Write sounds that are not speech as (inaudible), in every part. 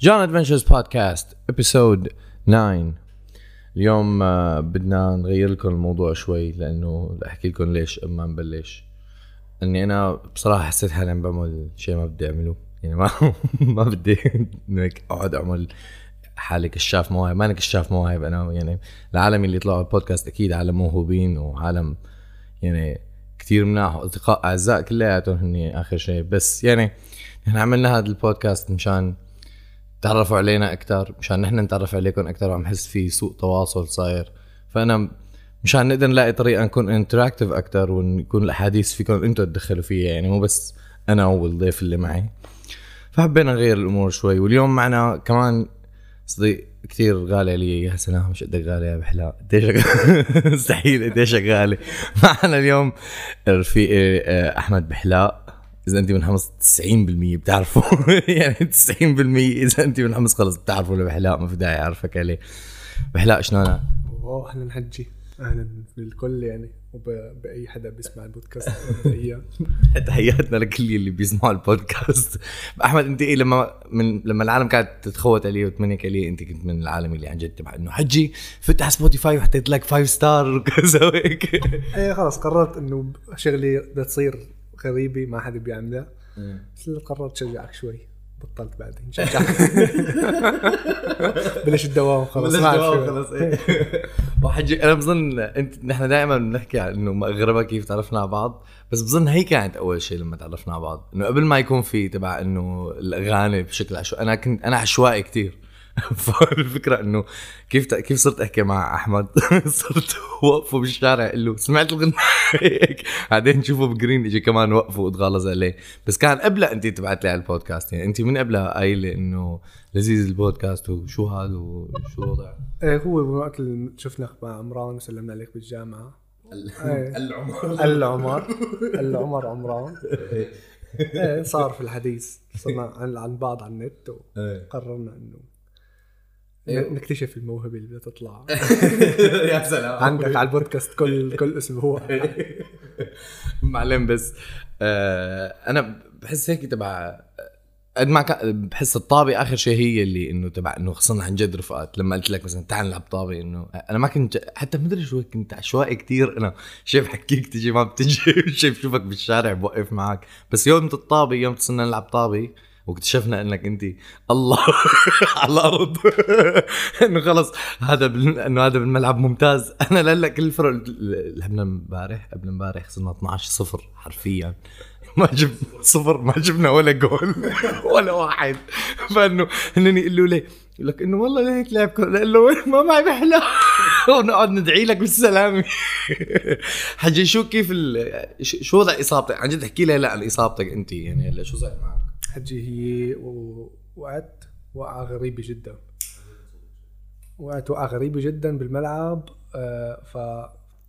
John Adventures Podcast episode 9 اليوم آه، بدنا نغير لكم الموضوع شوي لأنه أحكي لكم ليش ما نبلش. اني أنا بصراحة حسيت حالي عم بعمل شيء ما بدي أعمله. يعني ما (laughs) ما بدي انه هيك أقعد أعمل حالي كشاف مواهب. ماني كشاف مواهب أنا يعني العالم اللي طلعوا البودكاست أكيد عالم موهوبين وعالم يعني كثير مناح وأصدقاء أعزاء كلياتهم هن آخر شيء بس يعني إحنا عملنا هذا البودكاست مشان تعرفوا علينا أكثر مشان نحن نتعرف عليكم أكثر وعم حس في سوء تواصل صاير. فأنا مشان نقدر نلاقي طريقة نكون انتراكتيف أكثر ونكون الأحاديث فيكم أنتم تدخلوا فيها يعني مو بس أنا والضيف اللي معي. فحبينا نغير الأمور شوي واليوم معنا كمان صديق كثير غالي علي يا سلام مش قدك غالي يا بحلاء قديش (laughs) مستحيل قديش غالي (laughs) معنا اليوم رفيقي آه، أحمد بحلاء إذا أنت من حمص 90% بتعرفوا. (laughs) يعني 90% إذا أنت من حمص خلص بتعرفوا لبحلاء ما في داعي أعرفك عليه. بحلاء شلونك؟ أوه أهلا حجي. أهلا بالكل يعني وباي حدا بيسمع البودكاست (laughs) مبدئيا تحياتنا لكل اللي بيسمعوا البودكاست. أحمد أنت إيه لما من لما العالم كانت تتخوت علي وتمنيك علي أنت كنت من العالم اللي عن جد تبع إنه حجي؟ فت على Spotify وحطيت لك five star وكذا وهيك. إيه خلص قررت إنه شغلي بدها تصير غريبة ما حدا بيعملها. بس قررت شجعك شوي بطلت بعدين شجعك. (laughs) بلش الدوام خلص بلش ما عاد دوام في- خلص إيه. (laughs) أنا بظن انت نحن دائما بنحكي عن إنه مغربة كيف تعرفنا على بعض بس بظن هي كانت أول شيء لما تعرفنا على بعض. إنه قبل ما يكون في تبع إنه الأغاني بشكل عشوائي أنا كنت أنا عشوائي كتير. (laughs) فالفكرة إنه كيف كيف صرت أحكي مع أحمد؟ (laughs) صرت وقفه بالشارع أقول له سمعت الغنية هيك؟ (laughs) بعدين نشوفه بجرين اجى كمان وقفه وتغلظ عليه. بس كان قبلها انت تبعت لي على البودكاست يعني انت من قبلها قايلة إنه لذيذ البودكاست وشو هذا وشو الوضع إيه هو وقت اللي شفنا مع عمران وسلمنا عليك بالجامعة. إيه. العمر. العمر. العمر عمران. إيه. صار في الحديث صرنا عن بعض على النت وقررنا إنه إيه. نكتشف الموهبة اللي بدها تطلع. (laughs) يا سلام. عندك على البودكاست كل كل أسبوع. (laughs) معلم بس آه أنا بحس هيك تبع قد ما بحس الطابة آخر شيء هي اللي إنه تبع إنه خصنا عن جد رفقات. لما قلت لك مثلا تعال نلعب طابة إنه أنا ما كنت حتى مدري شو كنت عشوائي كتير. أنا شايف حكيك تجي ما بتجي (laughs) شايف شوفك بالشارع بوقف معك. بس يوم الطابة يوم صرنا نلعب طابة واكتشفنا انك انت الله. (laughs) على الأرض. (laughs) إنه خلص هذا. إنه هذا بالملعب ممتاز. (laughs) أنا لهلا كل الفرق لعبنا امبارح قبل امبارح خسرنا 12 صفر حرفيا. ما جبنا صفر ما جبنا ولا جول ولا واحد. فإنه هنني يقولوا لي يقول لك إنه والله ليك لعب كورة قال له ما معي بحلى ونقعد ندعي لك بالسلامة. حجي شو كيف ال... شو وضع إصابتك؟ عن جد احكي لي هلا عن إصابتك أنت يعني هلا شو صار معك؟ حجي هي وقعت وقعة غريبة جدا. وقعت وقعة غريبة جدا بالملعب آه،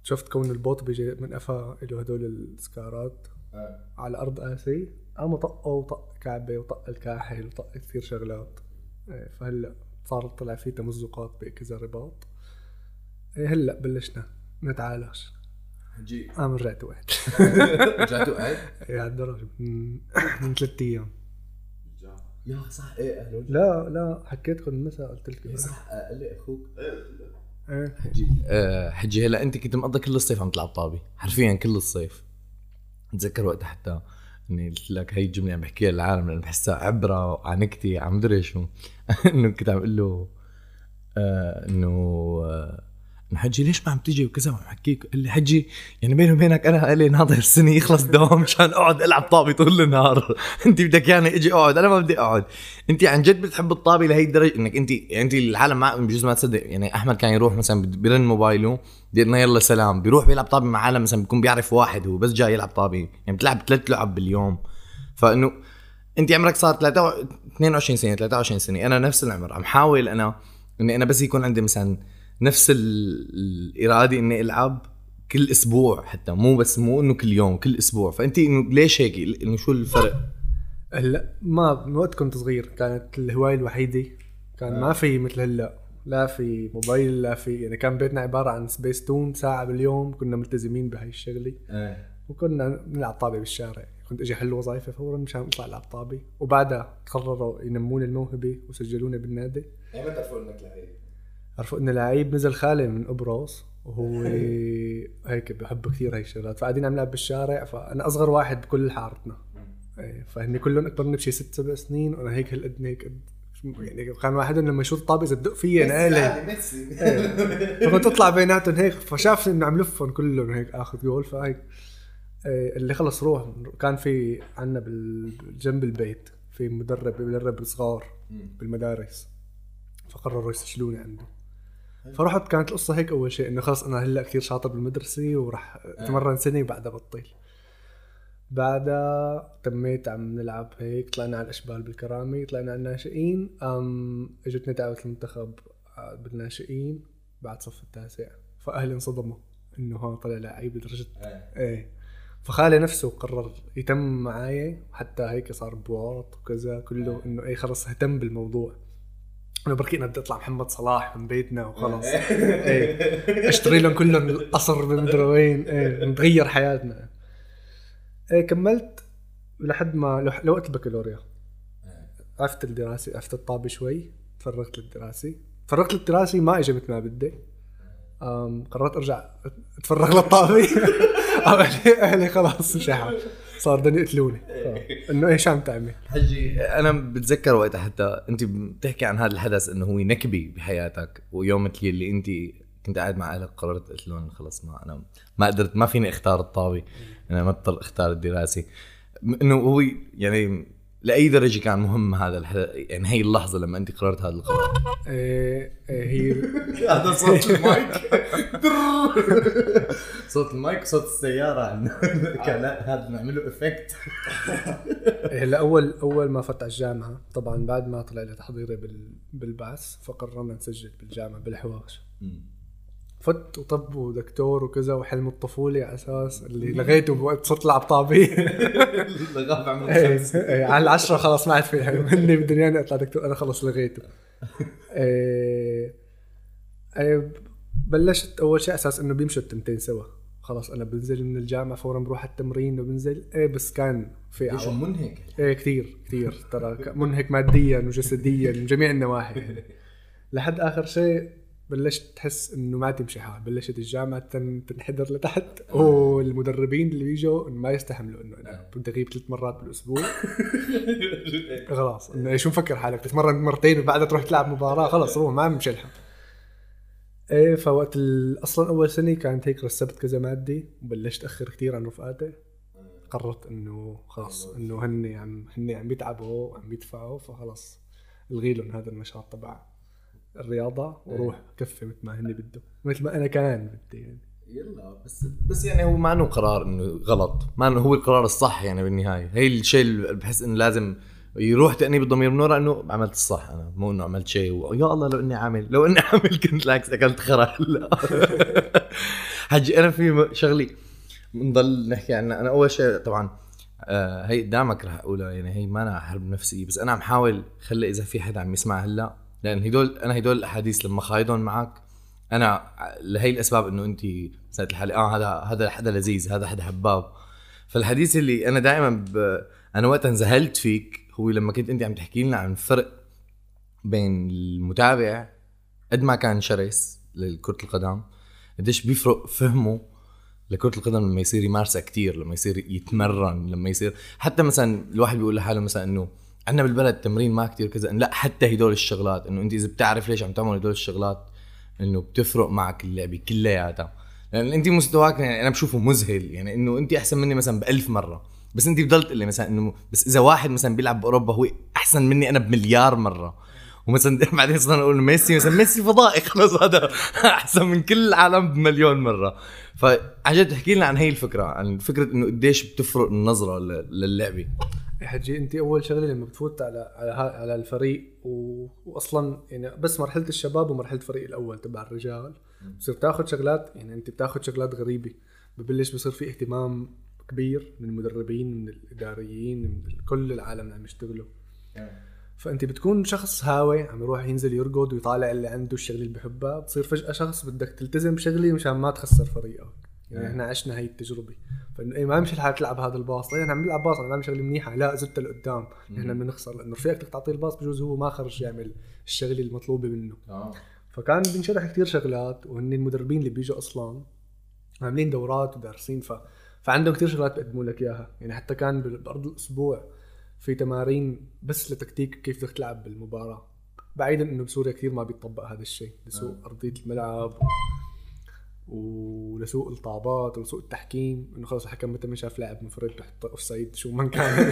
فشفت كون البوط بيجي من قفا له هدول السكارات. على الأرض قاسي. قام طقه وطق كعبة وطق الكاحل وطق كثير شغلات. آه، فهلأ صار طلع في تمزقات بكذا رباط. آه، هلأ بلشنا نتعالج. حجي. قام رجعت وقعت (laughs) رجعت وقعت إيه، على الدرج من من ثلاث أيام. يا صح إيه أهلا لا لا حكيتكم المساء قلت لكم صح قال لي أخوك؟ إيه. حجي آه حجي هلا أنت كنت مقضي كل الصيف عم تلعب طابي. حرفيا كل الصيف. بتذكر وقتها حتى إني قلت لك هي الجملة عم بحكيها للعالم لأنه بحسها عبرة عن نكتي عم مدري شو. (laughs) إنه كنت عم أقول له آه إنه آه انه حجي ليش ما عم تيجي وكذا وعم حكيك؟ قال لي حجي يعني بيني وبينك أنا قال لي ناطر سنه يخلص الدوام مشان أقعد ألعب طابي طول النهار. (laughs) أنت بدك يعني أجي أقعد أنا ما بدي أقعد. أنت عن جد بتحب الطابه لهي الدرجة؟ إنك أنت أنت العالم ما بجوز ما تصدق يعني أحمد كان يروح مثلا بيرن موبايله بدنا يلا سلام بيروح بيلعب طابه مع عالم مثلا بيكون بيعرف واحد هو بس جاي يلعب طابه يعني بتلعب ثلاث لعب باليوم. فإنه أنت عمرك صار 23 22 سنة 23 سنة أنا نفس العمر عم حاول أنا إني أنا بس يكون عندي مثلا نفس ال- الإرادة إني ألعب كل أسبوع حتى مو بس مو إنه كل يوم كل أسبوع. فأنت إنه ليش هيك؟ إنه شو الفرق؟ هلأ ما من وقت كنت صغير كانت الهواية الوحيدة. كان ما في مثل هلأ لا في موبايل لا في يعني كان بيتنا عبارة عن سبيس تون ساعة باليوم كنا ملتزمين بهاي الشغلة. وكنا نلعب طابة بالشارع. كنت أجي أحل وظائفي فورا مشان أطلع ألعب طابة. وبعدها قرروا ينموني الموهبة وسجلوني بالنادي. ايمتى عرفوا إنك لعيب؟ عرفوا اني لعيب نزل خالي من قبرص وهو هيك بحب كثير هيك الشغلات. فقاعدين عم نلعب بالشارع فأنا أصغر واحد بكل حارتنا. إيه فهني كلهم اكبر مني بشي ست سبع سنين وأنا هيك هالقد هيك قد. يعني كان واحدهم لما يشوط طابه يصدق فيي أنا الي فكنت أطلع بيناتهم هيك فشافني إنه عم لفهم كلهم هيك آخذ جول فهيك. إيه، اللي خلص روح كان في عنا جنب البيت في مدرب بيدرب صغار بالمدارس. فقرروا يسجلوني عنده فرحت كانت القصة هيك أول شيء إنه خلص أنا هلأ كثير شاطر بالمدرسة وراح أتمرن سنة وبعدها بطل بعدها تميت عم نلعب هيك طلعنا على الإشبال بالكرامي طلعنا على الناشئين أم إجتني دعوة المنتخب آه، بالناشئين بعد صف التاسع. فأهلي انصدموا إنه ها طلع لعيب لدرجة إيه. فخالي نفسه قرر يتم معاي حتى هيك صار بواط وكذا كله إنه إيه خلص اهتم بالموضوع. انه بركي أنا بدي أطلع محمد صلاح من بيتنا وخلص. (laughs) إيه. أشتري لهم كلهم القصر بمدري وين. إيه. نتغير حياتنا. إيه كملت لحد ما لوقت البكالوريا. عرفت الدراسة عرفت الطابة شوي. تفرغت للدراسة. تفرغت للدراسة ما اجى مثل ما بدي. قررت أرجع أتفرغ للطابة. (laughs) أهلي أهلي خلاص مش صار بدهم يقتلوني. إنه إيش عم تعمل؟ حجي أنا بتذكر وقتها حتى أنت بتحكي عن هذا الحدث إنه هو نكبي بحياتك ويوم اللي أنت كنت قاعد مع أهلك قررت قلت لهم خلص ما أنا ما قدرت ما فيني أختار الطابه أنا مضطر أختار الدراسة. إنه هو يعني لأي درجة كان مهم هذا الحدث يعني هي اللحظة لما أنت قررت هذا القرار؟ (laughs) إيه, إيه، هي (laughs) هذا صوت المايك. (laughs) صوت المايك صوت السيارة. كان هذا نعمله effect. هلا أول أول ما فتح الجامعة طبعا بعد ما طلع لي تحضيري بالبعث فقررنا نسجل بالجامعة بالحواش فت وطب ودكتور وكذا وحلم الطفولة على أساس اللي لغيته بوقت صرت العب طابه (laughs) لغاه بعمر إيه، إيه، على العشرة خلص ما عاد في حلم هني بدهم أطلع دكتور. أنا خلص لغيته. (laughs) إيه، بلشت أول شيء أساس إنه بيمشوا التنتين سوا. خلص أنا بنزل من الجامعة فورا بروح على التمرين وبنزل. إيه بس كان في ليش منهك؟ إيه كثير كثير ترى منهك ماديا وجسديا من جميع النواحي. (laughs) لحد آخر شيء بلشت تحس إنه ما تمشي حال بلشت الجامعة تنحدر لتحت. والمدربين اللي بيجوا ما يستحملوا إنه أنا كنت أغيب ثلاث مرات بالأسبوع. (laughs) خلاص. إنه شو مفكر حالك؟ تتمرن مرتين وبعدها تروح تلعب مباراة. خلص روح ما بمشي الحال. إيه فوقت أصلا أول سنة كانت هيك رسبت كذا مادي وبلشت أخر كثير عن رفقاتي. قررت إنه خلص إنه هن عم هن عم يتعبوا وعم يدفعوا فخلص ألغي لهم هذا النشاط تبع الرياضة وروح كفي مثل ما هن بدهم مثل ما أنا كان بدي يعني. يلا بس بس يعني هو ما انه قرار إنه غلط. ما انه هو القرار الصح يعني بالنهاية. هي الشيء اللي بحس إنه لازم يروح تأنيب الضمير من ورا إنه عملت الصح أنا مو إنه عملت شيء ويا الله لو إني عامل لو إني (laughs) عامل كنت لاكس أكلت خرا. هلا (laughs) حجي أنا في شغلي بنضل نحكي عنها أنا أول شيء طبعا آه هي قدامك رح أقولها يعني هي ما أنا حرب نفسي بس أنا عم حاول خلي إذا في حدا عم يسمع هلأ لأن هدول أنا هدول الأحاديث لما خايضهم معك أنا لهي الأسباب إنه أنت سألت الحالي آه هذا هذا حدا لذيذ هذا حدا حباب. فالحديث اللي أنا دائما ب... أنا وقت انذهلت فيك هو لما كنت أنت عم تحكي لنا عن الفرق بين المتابع قد ما كان شرس لكرة القدم قديش بيفرق فهمه لكرة القدم لما يصير يمارسها كتير لما يصير يتمرن لما يصير حتى مثلا الواحد بيقول لحاله مثلا إنه عندنا بالبلد تمرين ما كتير كذا. لا حتى هدول الشغلات إنه أنت إذا بتعرف ليش عم تعمل هدول الشغلات إنه بتفرق معك اللعبة كلياتها. لأن أنت مستواك يعني أنا بشوفه مذهل. يعني إنه أنت أحسن مني مثلا بألف مرة. بس أنت بضلت لي مثلا إنه بس إذا واحد مثلا بيلعب بأوروبا هو أحسن مني أنا بمليار مرة. ومثلا (laughs) بعدين صرنا نقول ميسي مثلا ميسي فضائي خلص هذا (laughs) أحسن من كل العالم بمليون مرة. فعجبت تحكي لنا عن هي الفكرة عن فكرة إنه قديش بتفرق النظرة للعبة. حجي انت أول شغلة لما بتفوت على على على الفريق و... واصلا يعني بس مرحلة الشباب ومرحلة الفريق الأول تبع الرجال. بتصير تاخذ شغلات يعني انت بتاخذ شغلات غريبة. ببلش بصير في اهتمام كبير من المدربين من الإداريين من كل العالم اللي عم يشتغلوا. فانت بتكون شخص هاوي عم يروح ينزل يرقد ويطالع اللي عنده الشغلة اللي بحبها. بتصير فجأة شخص بدك تلتزم بشغلة مشان ما تخسر فريقك. يعني إيه. إحنا عشنا هاي التجربة. فإنه إيه ما يمشي الحال تلعب هذا الباص. طيب إحنا عم نلعب باص أنا بعمل شغله منيحة. لا زدت لقدام. إحنا بدنا نخسر لأنه رفيقك بدك تعطيه الباص بجوز هو ما خرج يعمل الشغلة المطلوبة منه. آه. فكان بنشرح كثير شغلات وهن المدربين اللي بيجوا أصلا عاملين دورات ودارسين. ف... فعندهم كثير شغلات بيقدموا لك إياها. يعني حتى كان بارض الأسبوع في تمارين بس لتكتيك كيف بدك تلعب بالمباراة. بعيدا إنه بسوريا كثير ما بيطبق هذا الشيء. لسوء آه. أرضية الملعب. ولسوء الطابات ولسوء التحكيم إنه خلص الحكم متى ما شاف لاعب منفرد بحط اوف سايد شو ما كان. (laughs)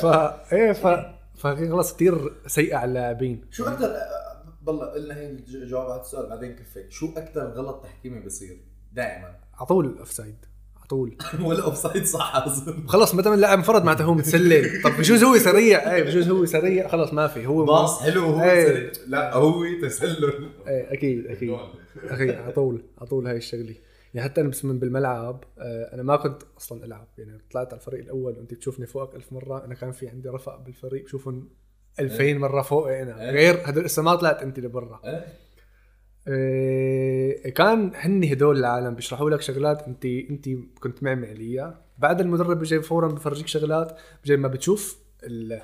ف إيه ف فخلص كثير سيئة على اللاعبين. شو أكثر بالله قلنا هي الجواب على السؤال بعدين كفي شو أكثر غلط تحكيمي بصير دائما؟ على طول اوف سايد طول. (laughs) ولا اوف سايد صح خلص متى ما اللاعب انفرد معناته هو متسلل. طب بجوز هو سريع. إيه بجوز هو سريع. خلص ما في. هو باص حلو هو إيه. سريع. لا هو تسلل. إيه أكيد أكيد. أخي على طول على طول هاي الشغلة. يعني حتى أنا بس من بالملعب آه، أنا ما كنت أصلا ألعب. يعني طلعت على الفريق الأول وأنت تشوفني فوقك ألف مرة. أنا كان في عندي رفق بالفريق. بشوفهم 2000 مرة فوقي أنا إيه. غير هدول. لسه ما طلعت أنت لبرا. إيه. كان هن هدول العالم بيشرحوا لك شغلات انت انت كنت معمي عليها بعد المدرب بيجي فورا بفرجيك شغلات بيجي ما بتشوف ال...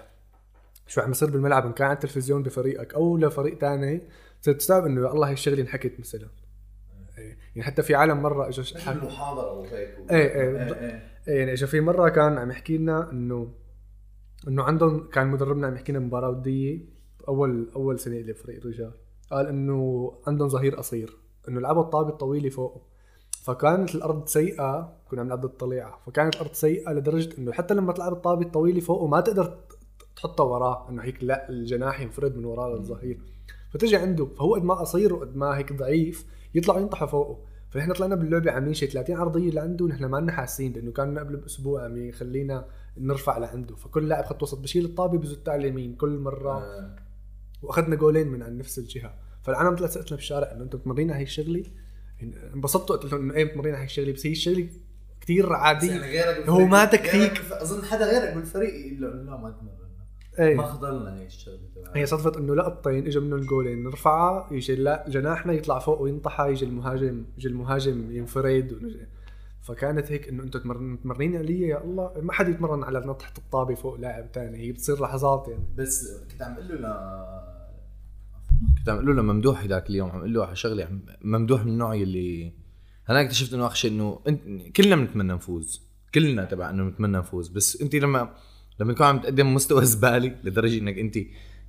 شو عم يصير بالملعب إن كان على التلفزيون بفريقك أو لفريق تاني تصير تستوعب إنه يا الله هي الشغلة انحكت مثلا إيه، يعني حتى في عالم مرة اجى مش بالمحاضره أو هيك إيه، إيه. إيه، يعني اجى في مرة كان عم يحكي لنا انه إنه عندهم كان مدربنا عم يحكي لنا مباراة ودية اول أول سنة لي بفريق الرجال قال إنه عندهم ظهير قصير إنه لعبوا الطابة الطويلة فوقه. فكانت الأرض سيئة كنا عم نلعب ضد الطليعة. فكانت الأرض سيئة لدرجة إنه حتى لما تلعب الطابة الطويلة فوقه ما تقدر تحطها وراه. إنه هيك لا الجناح ينفرد من وراه للظهير. فتجي عنده فهو قد ما قصير وقد ما هيك ضعيف يطلعوا ينطحوا فوقه. فنحن طلعنا باللعبة عاملين شيء 30 عرضية لعنده ونحن ما لنا حاسين لأنه كان قبل بأسبوع عم يخلينا نرفع لعنده. فكل لاعب خط وسط بشيل الطابة بزتها على اليمين كل مرة. آه. وأخذنا جولين من عن نفس الجهة. فالعالم طلعت سألتنا بالشارع إنه أنتم بتمرين على هي الشغله انبسطتوا قلت لهم إنه إيه بتمرين على هي الشغلة؟ بس هي الشغلة كثير يعني عاديه غيرك هو ما بالف- أظن حدا غيرك بالفريق يقول له لا ما تمرنا. ما إيه خضلنا هي الشغله. هي صدفة إنه لقطتين اجى منهم جولين نرفعها يجي لا جناحنا يطلع فوق وينطحها يجي المهاجم يجي المهاجم ينفرد. ونجي. فكانت هيك إنه أنتم تمر- متمرنين علي يا الله ما حد يتمرن على نطحة الطابة فوق لاعب تاني هي بتصير لحظات يعني. بس كنت عم أقول له كنت عم أقول له لممدوح هذاك اليوم عم أقول له على شغلة ممدوح من النوع اللي أنا اكتشفت إنه اخر شيء انه كلنا بنتمنى نفوز كلنا تبع إنه بنتمنى نفوز بس أنت لما لما تكون عم تقدم مستوى (laughs) زبالة لدرجة إنك أنت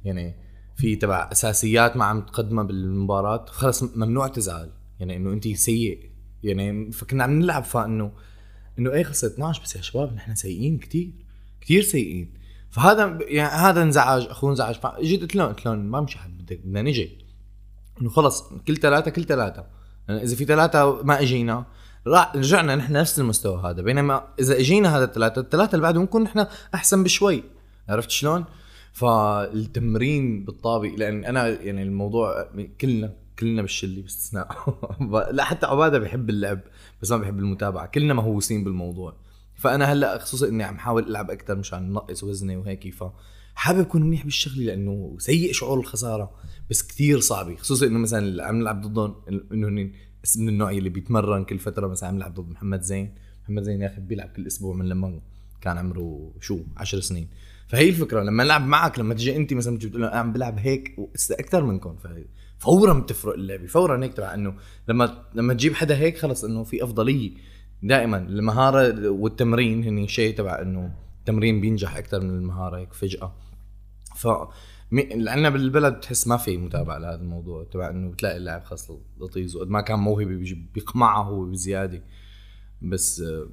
يعني في تبع أساسيات ما عم تقدمها بالمباراة خلص ممنوع تزعل يعني إنه أنت سيء يعني فكنا عم نلعب فانه إنه إيه خلص 12 بس يا شباب نحن سيئين كتير كتير سيئين. فهذا يعني هذا انزعاج أخوه انزعاج. فجيت قلت لهم قلت لهم ما مشي حد بدك بدنا نجي. إنه خلص كل ثلاثة كل ثلاثة. يعني إذا في ثلاثة ما إجينا رجعنا نحن نفس المستوى هذا. بينما إذا إجينا هذا الثلاثة الثلاثة اللي بعدهم نكون نحن أحسن بشوي. عرفت شلون؟ فالتمرين بالطابق لأن أنا يعني الموضوع كلنا كلنا بالشلة باستثناء. (laughs) لا حتى عبادة بحب اللعب بس ما بحب المتابعة. كلنا مهووسين بالموضوع. فأنا هلأ خصوصا إني عم حاول ألعب أكثر مشان نقص وزني وهيك ف حابب أكون منيح بالشغلة لأنه سيء شعور الخسارة بس كتير صعبة خصوصا إنه مثلا اللي عم نلعب ضدهم إنه من النوع اللي بيتمرن كل فترة مثلا عم نلعب ضد محمد زين محمد زين يا أخي بيلعب كل أسبوع من لما كان عمره شو؟ 10 سنين. فهي الفكرة لما نلعب معك لما تجي أنت مثلا بتجي بتقول أنا عم بلعب هيك أكثر منكم فورا بتفرق اللعبة فورا هيك تبع انه لما لما تجيب حدا هيك خلص إنه في أفضلية. دائما المهارة والتمرين هن شيء تبع إنه التمرين بينجح أكثر من المهارة هيك فجأة. ف لعنا بالبلد بتحس ما في متابعة لهذا الموضوع تبع إنه بتلاقي اللاعب خلص لطيز وقد ما كان موهبة بيقمعها هو بزيادة. بس آه،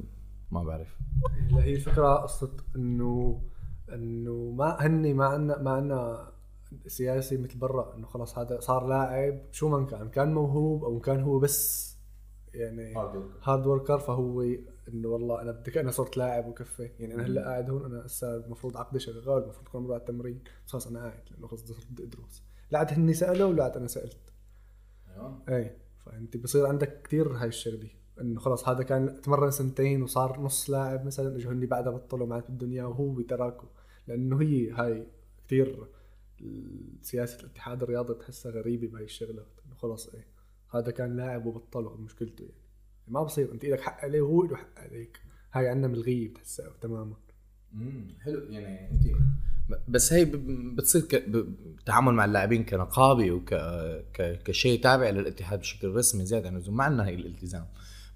ما بعرف. هلا هي الفكرة قصة إنه إنه ما هني ما عنا ما عنا سياسي مثل برا إنه خلص هذا صار لاعب. شو ما كان كان موهوب أو كان هو بس يعني hard worker فهو إنه والله أنا بدك أنا صرت لاعب وكفي. يعني أنا هلأ قاعد هون أنا هسه المفروض عقدي شغال المفروض اكون بروح على التمرين بس خلص أنا قاعد لأنه خلص بدي أدرس. لا عاد هني سألوا ولا عاد أنا سألت. إيه. فأنت بصير عندك كثير هاي الشغلة إنه خلص هذا كان تمرن سنتين وصار نص لاعب مثلا إجوا هني بعدها بطلوا معك بالدنيا وهو تراكوا لأنه هي هاي كثير سياسة الاتحاد الرياضي بتحسها غريبة بهاي الشغلات. إنه خلص إيه. هذا كان لاعب وبطله مشكلته يعني. ما بصير أنت لك حق عليه وهو له حق عليك. هاي عندنا ملغيه بتحسها تماما. امم حلو. يعني أنت بس هي بتصير ك... بالتعامل مع اللاعبين كنقابه وك ك... كشيء تابع للاتحاد بشكل رسمي زيادة عن اللزوم. ما عندنا هي الالتزام.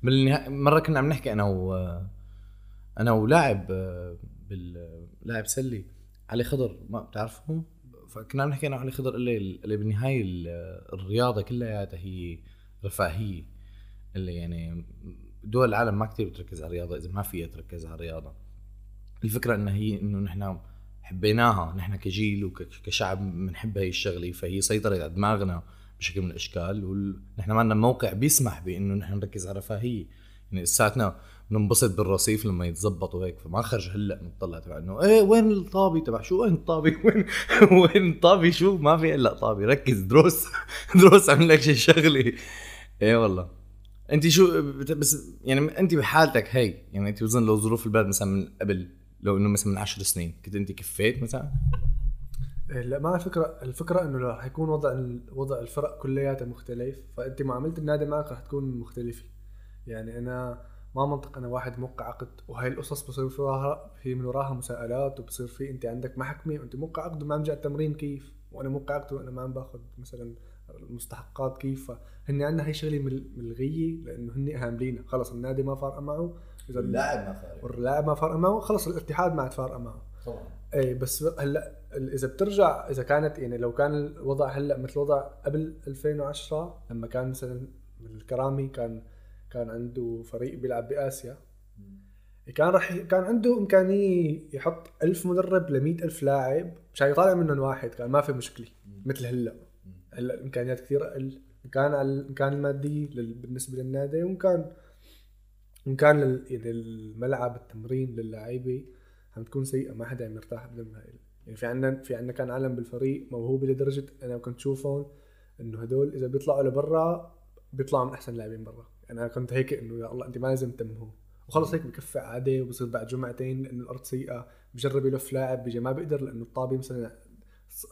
بالنها... مرة كنا عم نحكي أنا و أنا ولاعب بال لاعب سلي علي خضر ما بتعرفه؟ فكنا عم نحكي أنا وعلي خضر اللي اللي بالنهاية ال- الرياضة كلياتها هي رفاهية اللي يعني دول العالم ما كتير بتركز على الرياضة إذا ما فيها تركز على الرياضة. الفكرة انها هي إنه نحن حبيناها نحن كجيل وكشعب بنحب هي الشغلة فهي سيطرت على دماغنا بشكل من الأشكال ونحن ما عندنا موقع بيسمح بإنه نحن نركز على رفاهية. يعني لساتنا بننبسط بالرصيف لما يتزبط وهيك فما خرج هلأ نطلع تبع إنه إيه وين الطابي تبع؟ شو وين الطابي؟ (laughs) وين وين الطابي؟ شو؟ ما في إلا طابي. ركز دروس (laughs) دروس عمل لك شي شغلة. إيه والله. انت شو بس يعني انت بحالتك هي يعني انت بظن لو ظروف البلد مثلا من قبل لو إنه مثلا من عشر سنين كنت انت كفيت مثلا؟ إيه، لا ما الفكرة الفكرة إنه راح يكون وضع وضع الفرق كلياتها مختلف فانت معامله النادي معك راح تكون مختلفة. يعني أنا ما منطق أنا واحد موقع عقد وهي القصص بصير في وراها في من وراها مساءلات وبصير في أنت عندك محكمة وانت موقع عقد وما عم جاء التمرين كيف؟ وأنا موقع عقد وأنا ما عم باخذ مثلا المستحقات كيف؟ فهن عندنا هي شغلة مل- ملغية لأنه هن هاملينها خلص النادي ما فارقة معه إذا اللاعب ما فارق واللاعب ما فارقة معه خلص الاتحاد ما عاد فارقة معه. طبعا. اي بس هلأ إذا بترجع إذا كانت يعني لو كان الوضع هلأ مثل الوضع قبل 2010 لما كان مثلا الكرامي كان كان عنده فريق بيلعب بآسيا. كان راح كان عنده إمكانية يحط ألف مدرب ل ألف لاعب مشان يطالع منهم واحد كان ما في مشكلة مثل هلأ. هلأ الامكانيات كثير أقل. كان على الامكان المادي لل- بالنسبة للنادي وإن كان إن كان لل- يعني الملعب التمرين للاعيبه عم تكون سيئة ما حدا عم يرتاح بدهم هاي يعني في عندنا في عندنا كان عالم بالفريق موهوبه لدرجة أنا كنت شوفهم إنه هدول إذا بيطلعوا لبرا بيطلعوا من أحسن لاعبين برا. أنا كنت هيك إنه يا الله انت ما لازم تمهم وخلص هيك بكفي عادي وبصير بعد جمعتين لأنه الأرض سيئة بجرب يلف لاعب بيجي ما بيقدر لأنه الطابة مثلا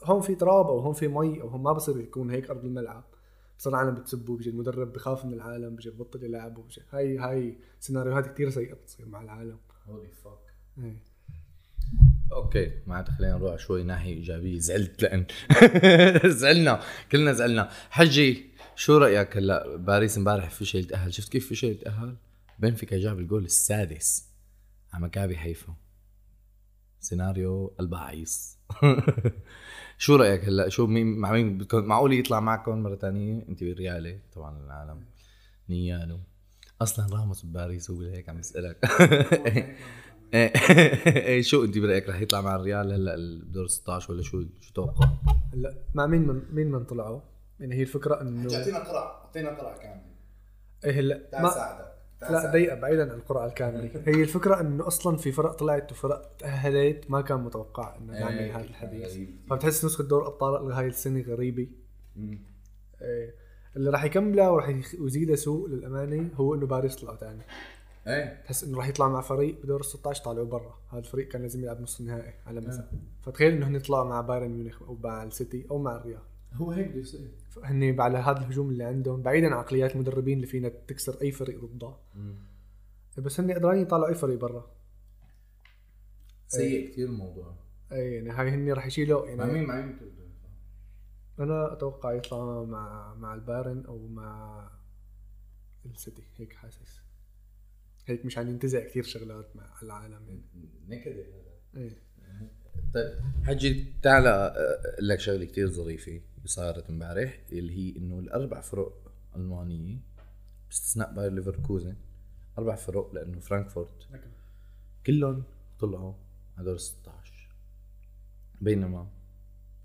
هون في تراب أو هون في مي أو هون ما بصير يكون هيك أرض الملعب. بصير العالم بتسبه بيجي المدرب بخاف من العالم بيجي ببطل يلعب وبيجي. هاي هاي سيناريوهات كثير سيئة بتصير مع العالم. هولي فاك إيه. أوكي معناتها خلينا نروح شوي ناحية إيجابية. زعلت لأن (laughs) زعلنا كلنا زعلنا. حجي شو رأيك هلا باريس امبارح فشل تاهل شفت كيف فشل تاهل بنفيكا جاب الجول السادس على مكابي حيفا سيناريو البعيص (laughs) شو رأيك هلا؟ شو مين مع مين بدكم معقول يطلع معكم مرة ثانية انت بالريالة طبعا العالم نيانو أصلا راموس بباريس هو هيك عم يسألك. (laughs) إيه. إيه، شو انت برأيك رح يطلع مع الريال هلا بدور 16 ولا شو شو توقع؟ هلا مع مين من مين من طلعوا؟ يعني هي الفكرة إنه قرعه اعطينا قرعه كاملة. إيه هلا ما ساعدك لا دقيقة بعيدا عن القرعة الكاملة. (laughs) هي الفكرة إنه أصلا في فرق طلعت وفرق تأهلت ما كان متوقع إنه نعمل إيه، هذا الحديث. فبتحس نسخة دور الابطال هاي السنة غريبة. إيه. اللي راح يكملها وراح يزيدها سوء للأمانة هو إنه باريس طلعوا تاني. إيه. تحس إنه راح يطلع مع فريق بدور ال 16 طالعوا برا. هذا الفريق كان لازم يلعب نص النهائي على مثلا إيه. فتخيل إنه هن يطلعوا مع بايرن ميونخ أو مع السيتي أو مع الريال. هو هيك بده يصير. هن على هذا الهجوم اللي عندهم بعيدا عن عقليات المدربين اللي فينا تكسر أي فريق ضدها. بس هن قدرانين يطلعوا أي فريق برا. سيء كثير الموضوع. اي يعني هاي هن راح يشيلوا مع يعني مين مع مين أنا أتوقع يطلع مع مع البايرن أو مع السيتي هيك حاسس. هيك مش عم ينتزع كثير شغلات مع العالم. يعني نكده هذا. إيه. طيب حجي تعال أقول لك شغلة كثير ظريفة. صارت امبارح اللي هي إنه الأربع فرق ألمانية باستثناء باير ليفركوزن أربع فرق لأنه فرانكفورت. كلهم طلعوا على دور 16 بينما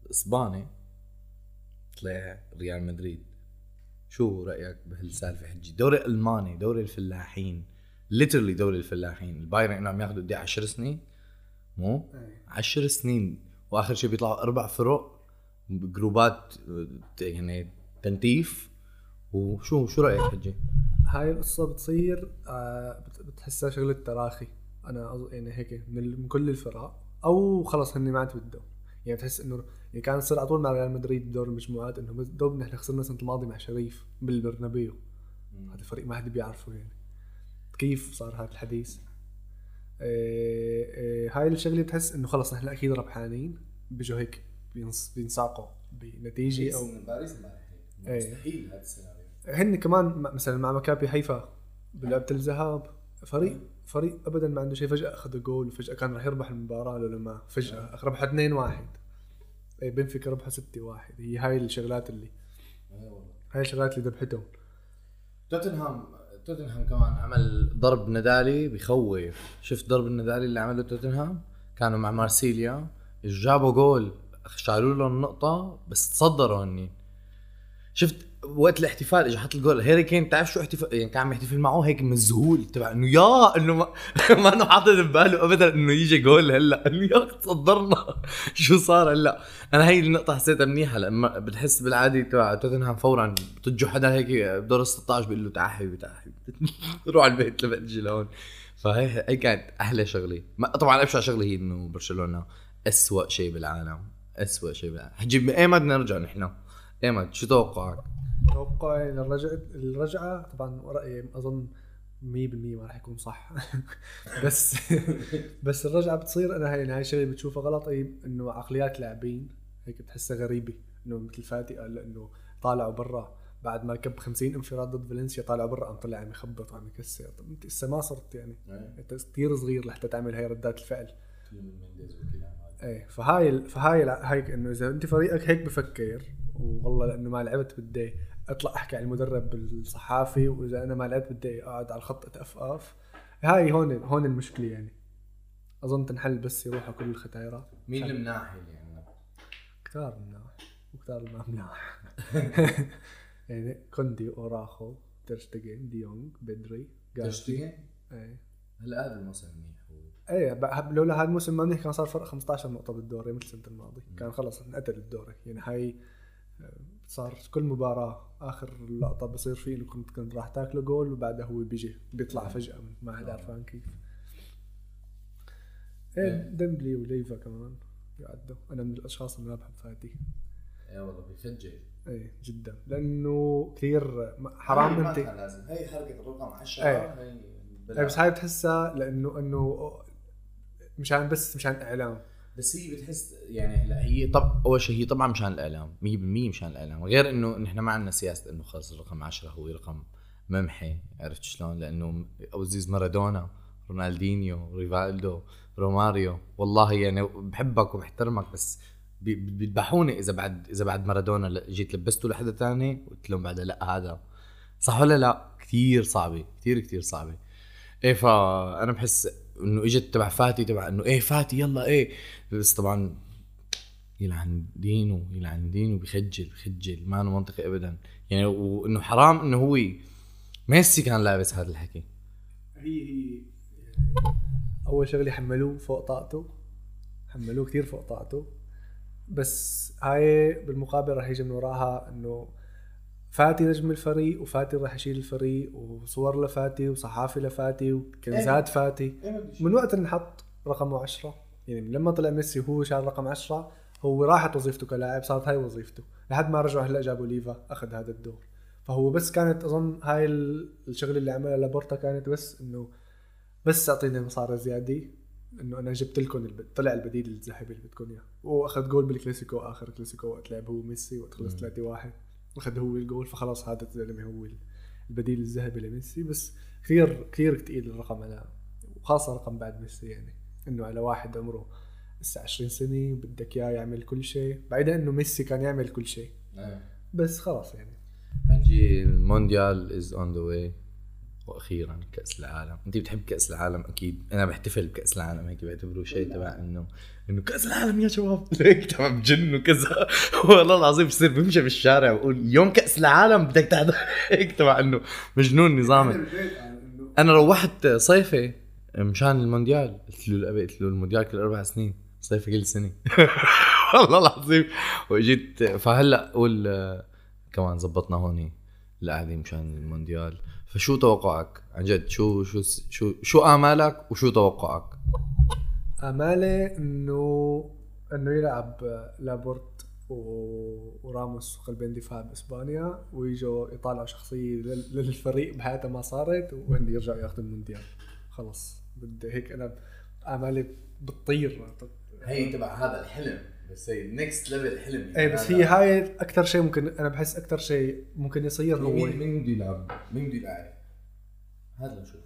الاسباني طلع ريال مدريد. شو رأيك بهالسالفة حجي دوري الالماني دوري الفلاحين literally دوري الفلاحين. البايرن انه عم ياخذوا قد 10 سنين؟ مو؟ إيه. 10 سنين. وآخر شيء بيطلعوا أربع فرق جروبات يعني تنتيف. وشو شو رأيك حجي؟ هاي القصة بتصير آه بت- بتحسها شغلة تراخي. أنا يعني هيك من, كل الفرق. أو خلص هن ما عاد بدهم. يعني بتحس إنه يعني كان يصير على طول مع ريال مدريد بدور المجموعات إنه دوب نحن خسرنا السنة الماضيه مع شريف بالبرنابيو. هذا الفريق ما حد بيعرفه يعني. كيف صار هذا الحديث؟ إيه إيه هاي الشغلة بتحس إنه خلص نحن أكيد ربحانين. بيجوا هيك بينساقوا بنتيجة أو باريس. إيه. مستحيل هذا السيناريو. هن كمان مثلا مع مكابي حيفا بلعبة الذهاب فريق فريق ابدا ما عنده شيء فجأة أخذ جول وفجأة كان راح يربح المباراة لولا ما فجأة ربح 2 1 اي بنفيكا ربح 6 1 هي هاي الشغلات اللي إيه. هاي الشغلات اللي ذبحتهم. توتنهام توتنهام كمان عمل ضرب ندالي بخوف. شفت ضرب الندالي اللي عمله توتنهام؟ كانوا مع مارسيليا. جابوا جول. شالوا له النقطة بس تصدروا هني. شفت وقت الاحتفال اجى حط الجول هاري كين بتعرف شو احتفال يعني كان عم يحتفل معه هيك مذهول تبع إنه يا إنه (laughs) ما, إنه حاطط بباله ابدا إنه يجي جول هلأ إنه يا تصدرنا. (laughs) شو صار هلأ؟ أنا هي النقطة حسيتها منيحة لما بتحس بالعادي تبع توتنهام فورا بتجوا حدا هيك بدور ال 16 بيقول له تعال حبيبي تعال حبيبي. (laughs) روح على البيت لما تجي لهون. فهي هي كانت أحلى شغلة. طبعا أبشع شغلة هي إنه برشلونة اسوء شيء بالعالم. اسوء شيء بالعالم. حجيب ايمت نرجع نحن؟ ايمت شو توقعك؟ توقعي للرجعة الرجعة طبعا رأيي أظن 100% ما راح يكون صح. (laughs) بس بس الرجعة بتصير أنا هاي هاي الشغلة بتشوفها غلط أي إنه عقليات لاعبين هيك بتحسها غريبة. إنه مثل فاتي قال إنه طالعوا برا بعد ما كب 50 انفراد ضد فالنسيا طالع برا قام طلع عم يخبط وعم يكسر. طب أنت لسه ما صرت يعني. أنت كثير صغير لحتى تعمل هاي ردات الفعل. إيه فهاي ال- فهاي هيك إنه إذا أنت فريقك هيك بفكر والله لأنه ما لعبت بدي أطلع أحكي على المدرب بالصحافي وإذا أنا ما لعبت بدي أقعد على الخط أتأفأف. هاي هون هون المشكلة يعني. أظن تنحل بس يروحوا كل الختايرة مين المناح اللي عندنا؟ كتار مناح وكتار ما مناح. (laughs) يعني كوندي أوراخو ترشتجن ديونج بدري تشتغل؟ إيه. هلا هذا الموسم منيح. إيه لولا هذا الموسم ما منيح كان صار فرق 15 نقطة بالدوري مثل السنة الماضية كان خلص انقتل الدوري. يعني هاي آه، صار كل مباراة آخر لقطة بصير فيه إنه كنت راح تاكله جول وبعدها هو بيجي بيطلع فجأة ما حدا عرفان كيف. إيه. إيه. ديمبلي وليفا كمان يعدوا. أنا من الأشخاص اللي ما بحب فاتي إيه والله بيفجر إيه جدا. لأنه كثير حرام انت لازم. هي حركه الرقم 10 إيه. هي إيه بس هاي بتحسها لأنه إنه مشان بس مشان إعلام. بس هي بتحس يعني هلا هي طب أول شيء هي طبعا مشان الإعلام 100% مشان الإعلام. غير إنه نحن ما عندنا سياسة إنه خلص الرقم 10 هو رقم ممحي عرفت شلون؟ لأنه عزيز مارادونا رونالدينيو ريفالدو روماريو. والله يعني بحبك وبحترمك بس بي- بيذبحوني إذا بعد إذا بعد مارادونا جيت لبسته لحدا تاني قلت لهم بعدها لا هذا صح ولا لا؟ كثير صعبة كثير كثير صعبة. إيه فأنا بحس إنه إجت تبع فاتي تبع إنه إيه فاتي يلا إيه. بس طبعا يلعن دينه يلعن دينه بخجل بخجل ما له منطقي ابدا. يعني وإنه حرام إنه هو ميسي كان لابس هذا الحكي. هي هي أول شغلة حملوه فوق طاقته حملوه كثير فوق طاقته. بس هاي بالمقابل راح يجي من وراها إنه فاتي نجم الفريق وفاتي راح يشيل الفريق وصور لفاتي وصحافي لفاتي وكنزات فاتي. من وقت انحط رقمه 10 يعني من لما طلع ميسي وهو شال رقم 10 هو راحت وظيفته كلاعب صارت هاي وظيفته لحد ما رجعوا هلا جابوا ليفا أخذ هذا الدور. فهو بس كانت أظن هاي ال- الشغله اللي عملها لابورتا كانت بس إنه بس أعطيني مصاري زيادة إنه أنا جبت لكم الب... طلع البديل الذهبي اللي بدكم إياه. وأخذ جول بالكلاسيكو آخر كلاسيكو وقت لعب هو ميسي وقت خلص 3 1 اخذ هو الجول فخلص هذا الزلمه هو البديل الذهبي لميسي. بس كثير كثير ثقيل الرقم على وخاصة رقم بعد ميسي يعني إنه على واحد عمره لسه 20 سنة بدك إياه يعمل كل شيء. بعيدا إنه ميسي كان يعمل كل شيء. بس خلاص يعني. حجي المونديال is on the way وأخيرا كأس العالم. أنت بتحب كأس العالم؟ أكيد. أنا بحتفل بكأس العالم. هيك بعتبره شيء تبع انه إنه كأس العالم يا شباب. (laughs) هيك تبع بجن وكذا. (laughs) والله العظيم بصير بمشي بالشارع بقول يوم كأس العالم بدك تحضر. (laughs) هيك تبع إنه مجنون نظامي. أنا روحت صيفي مشان المونديال. قلت له لأبي قلت له المونديال كل أربع سنين. صيفي كل سنة. والله العظيم. واجيت فهلأ قول آه، كمان زبطنا هون القعدة مشان المونديال. فشو توقعك؟ عن جد شو شو شو شو آمالك وشو توقعك؟ آمالي إنه إنه يلعب لابورت و- وراموس قلبين دفاع بإسبانيا ويجوا يطالعوا شخصية لل- للفريق بحياتها ما صارت وهن يرجعوا ياخذوا المونديال. خلص بدي هيك أنا آمالي بتطير. هي تبع هذا الحلم. بس هي next level حلم إيه بس هي هاي أكثر شيء ممكن أنا بحس أكثر شيء ممكن يصير هو مين مين بده يلعب؟ مين بده يلعب؟ هذا نشوف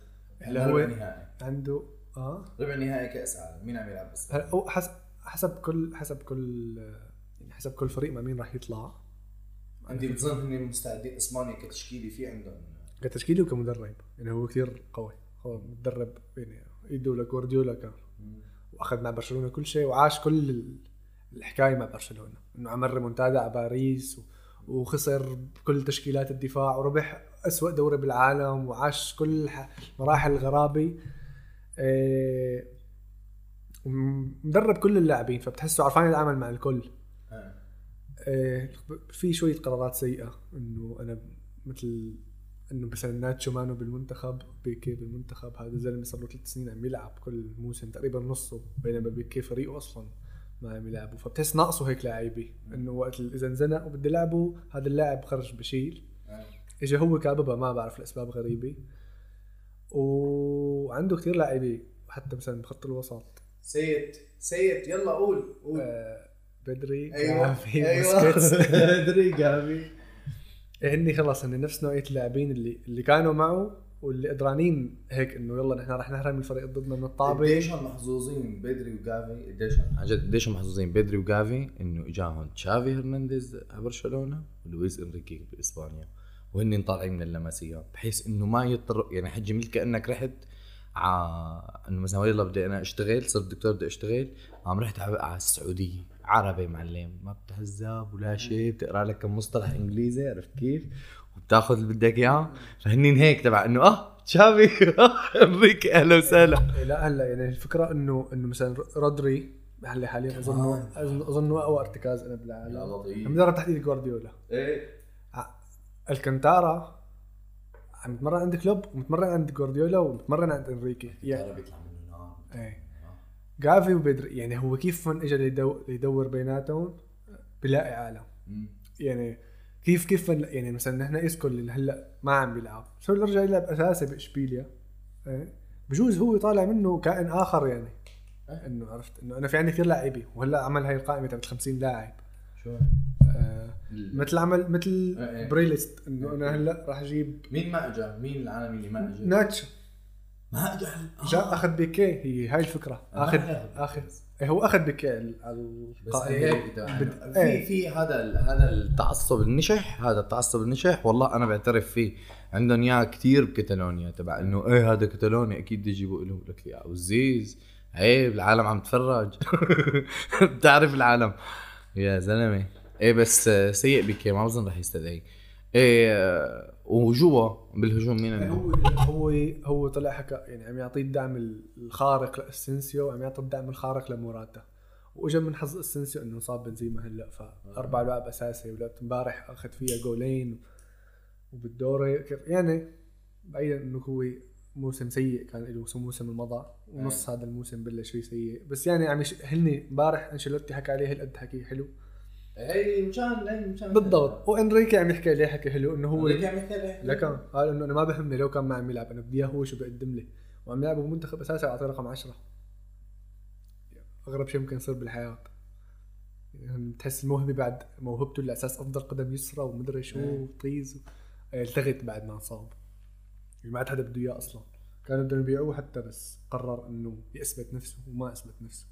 اللي إحنا هو- عنده آه؟ ربع نهائي كأس عالم. مين عم يلعب بس؟ هلا حسب حسب كل حسب كل يعني حسب كل فريق مع مين راح يطلع. انت بتظن إني مستعدين إسبانيا كتشكيلة في عندهم. كتشكيلة وكمدرب يعني هو كثير قوي. هو مدرب يعني ايده لجوارديولا كان. وأخذ مع برشلونة كل شيء وعاش كل ال- الحكاية مع برشلونة إنه عمل ريمونتادا على باريس و- وخسر بكل تشكيلات الدفاع وربح أسوأ دوري بالعالم وعاش كل مراحل الغرابه إيه، ومدرب كل اللاعبين فبتحسه عرفان يتعامل مع الكل. إيه، في شوية قرارات سيئة إنه أنا مثل إنه مثلا ناتشو مانو بالمنتخب بيكي بالمنتخب هذا الزلمة صار له ثلاث سنين عم يلعب كل موسم تقريبا نصه بينما بيكي فريقه أصلا ما عم يلعبوا. فبتحس ناقصه هيك لاعبي إنه وقت إذا انزنق وبده يلعبه هذا اللاعب خرج بشيل. آه. اجى هو كاببا ما بعرف لاسباب غريبة. وعنده كثير لاعبين حتى مثلا بخط الوسط. سيد سيد يلا قول قول. آه، بدري أيوه كافي أيوه. ادري (laughs) (laughs) جافي. هني خلص هن نفس نوعية اللاعبين اللي اللي كانوا معه. واللي قدرانين هيك إنه يلا نحن رح نهرب الفريق ضدنا من الطابة. قديشهم محظوظين؟ بدري وجافي قديشهم عن جد قديشهم محظوظين؟ بدري وجافي إنه اجاهم تشافي هرنانديز على برشلونة ولويس إنريكي بإسبانيا. وهن طالعين من اللمسية. بحيث إنه ما يضطر يعني حجي مثل كانك رحت ع إنه مثلا يلا بدي أنا أشتغل صرت دكتور بدي أشتغل قام رحت على على السعودية. عربي معلم ما بتهذب ولا شيء بتقرأ لك كم مصطلح إنجليزي عرفت كيف؟ وبتاخذ اللي بدك إياه؟ فهنين هيك تبع إنه آه تشافي انريكي أهلا وسهلا. إيه لا هلأ يعني الفكرة إنه إنه مثلا رودري هلأ حاليا أظنه أظن- أظنه أقوى ارتكاز أنا بالعالم لطيف. عم يدرب تحت ايد جوارديولا. إيه. ع- الكنتارا عم يتمرن عند كلوب ومتمرن عند جوارديولا ومتمرن عند إنريكي. يعني بيطلع منه نار إيه. جافي وبدري يعني هو كيف من اجى ليدو- ليدور بيناتهم؟ بلاقي عالم. يعني كيف كيف يعني مثلا نحن اسكو اللي هلأ ما عم بيلعب شو اللي رجع يلعب أساسي بإشبيليا إيه بجوز هو طالع منه كائن آخر يعني إيه. إنه عرفت إنه أنا في عندي كثير لاعبي وهلأ عمل هاي القائمة تبعت 50 لاعب شو آه مثل عمل مثل إيه إيه. بريليست إنه أنا هلأ راح أجيب مين ما اجى؟ مين العالمي اللي ما اجى؟ ناتشو ما اجى جاء أخذ بيكي هي هاي الفكرة آه، اخذ آخذ. إيه هو أخذ بس القائمة. بد- إنه في إيه. في هذا هذا التعصب النشح هذا التعصب النشح والله أنا بعترف فيه. عندهم إياه كثير بكتالونيا تبع إنه إيه هذا كتالوني أكيد بده يجيبوا له لك يا عزيز عيب العالم عم تفرج. (laughs) بتعرف العالم. يا زلمة. إيه بس آه، سيء بكي ما بظن رح يستدعي إيه آه، وجوا بالهجوم مين يعني؟ هو هو هو طلع حكى يعني عم يعطيه الدعم الخارق لاسنسيو وعم يعطي الدعم الخارق لموراتا. وإجا من حظ اسنسيو إنه صاب بنزيما هلأ فاربع لعب أساسي ولعبت امبارح اخذ فيها جولين وبالدوري كيف يعني بعيدا إنه هو موسم سيء كان له موسم المضى. ونص هذا الموسم بلش فيه سيء. بس يعني عم يشهلني امبارح أنشيلوتي حكى عليه هالقد حكي حلو. هي مشان هي مشان بالضبط. وإنريكي عم يحكي عليه حكي حلو إنه هو اللي عم يحكي عليه لكن قال إنه أنا ما بهمني لو كان ما عم يلعب أنا بدي إياه هو شو بيقدم لي. وعم يلعب بمنتخب أساسي اعطيه رقم 10 أغرب شيء ممكن يصير بالحياة. يعني بتحس الموهبة بعد موهبته اللي أساس أفضل قدم يسرى ومدري شو إيه. طيز التغت بعد ما انصاب يعني ما عاد حدا بده إياه أصلا. كانوا بدهم يبيعوه حتى بس قرر إنه يثبت نفسه وما اثبت نفسه.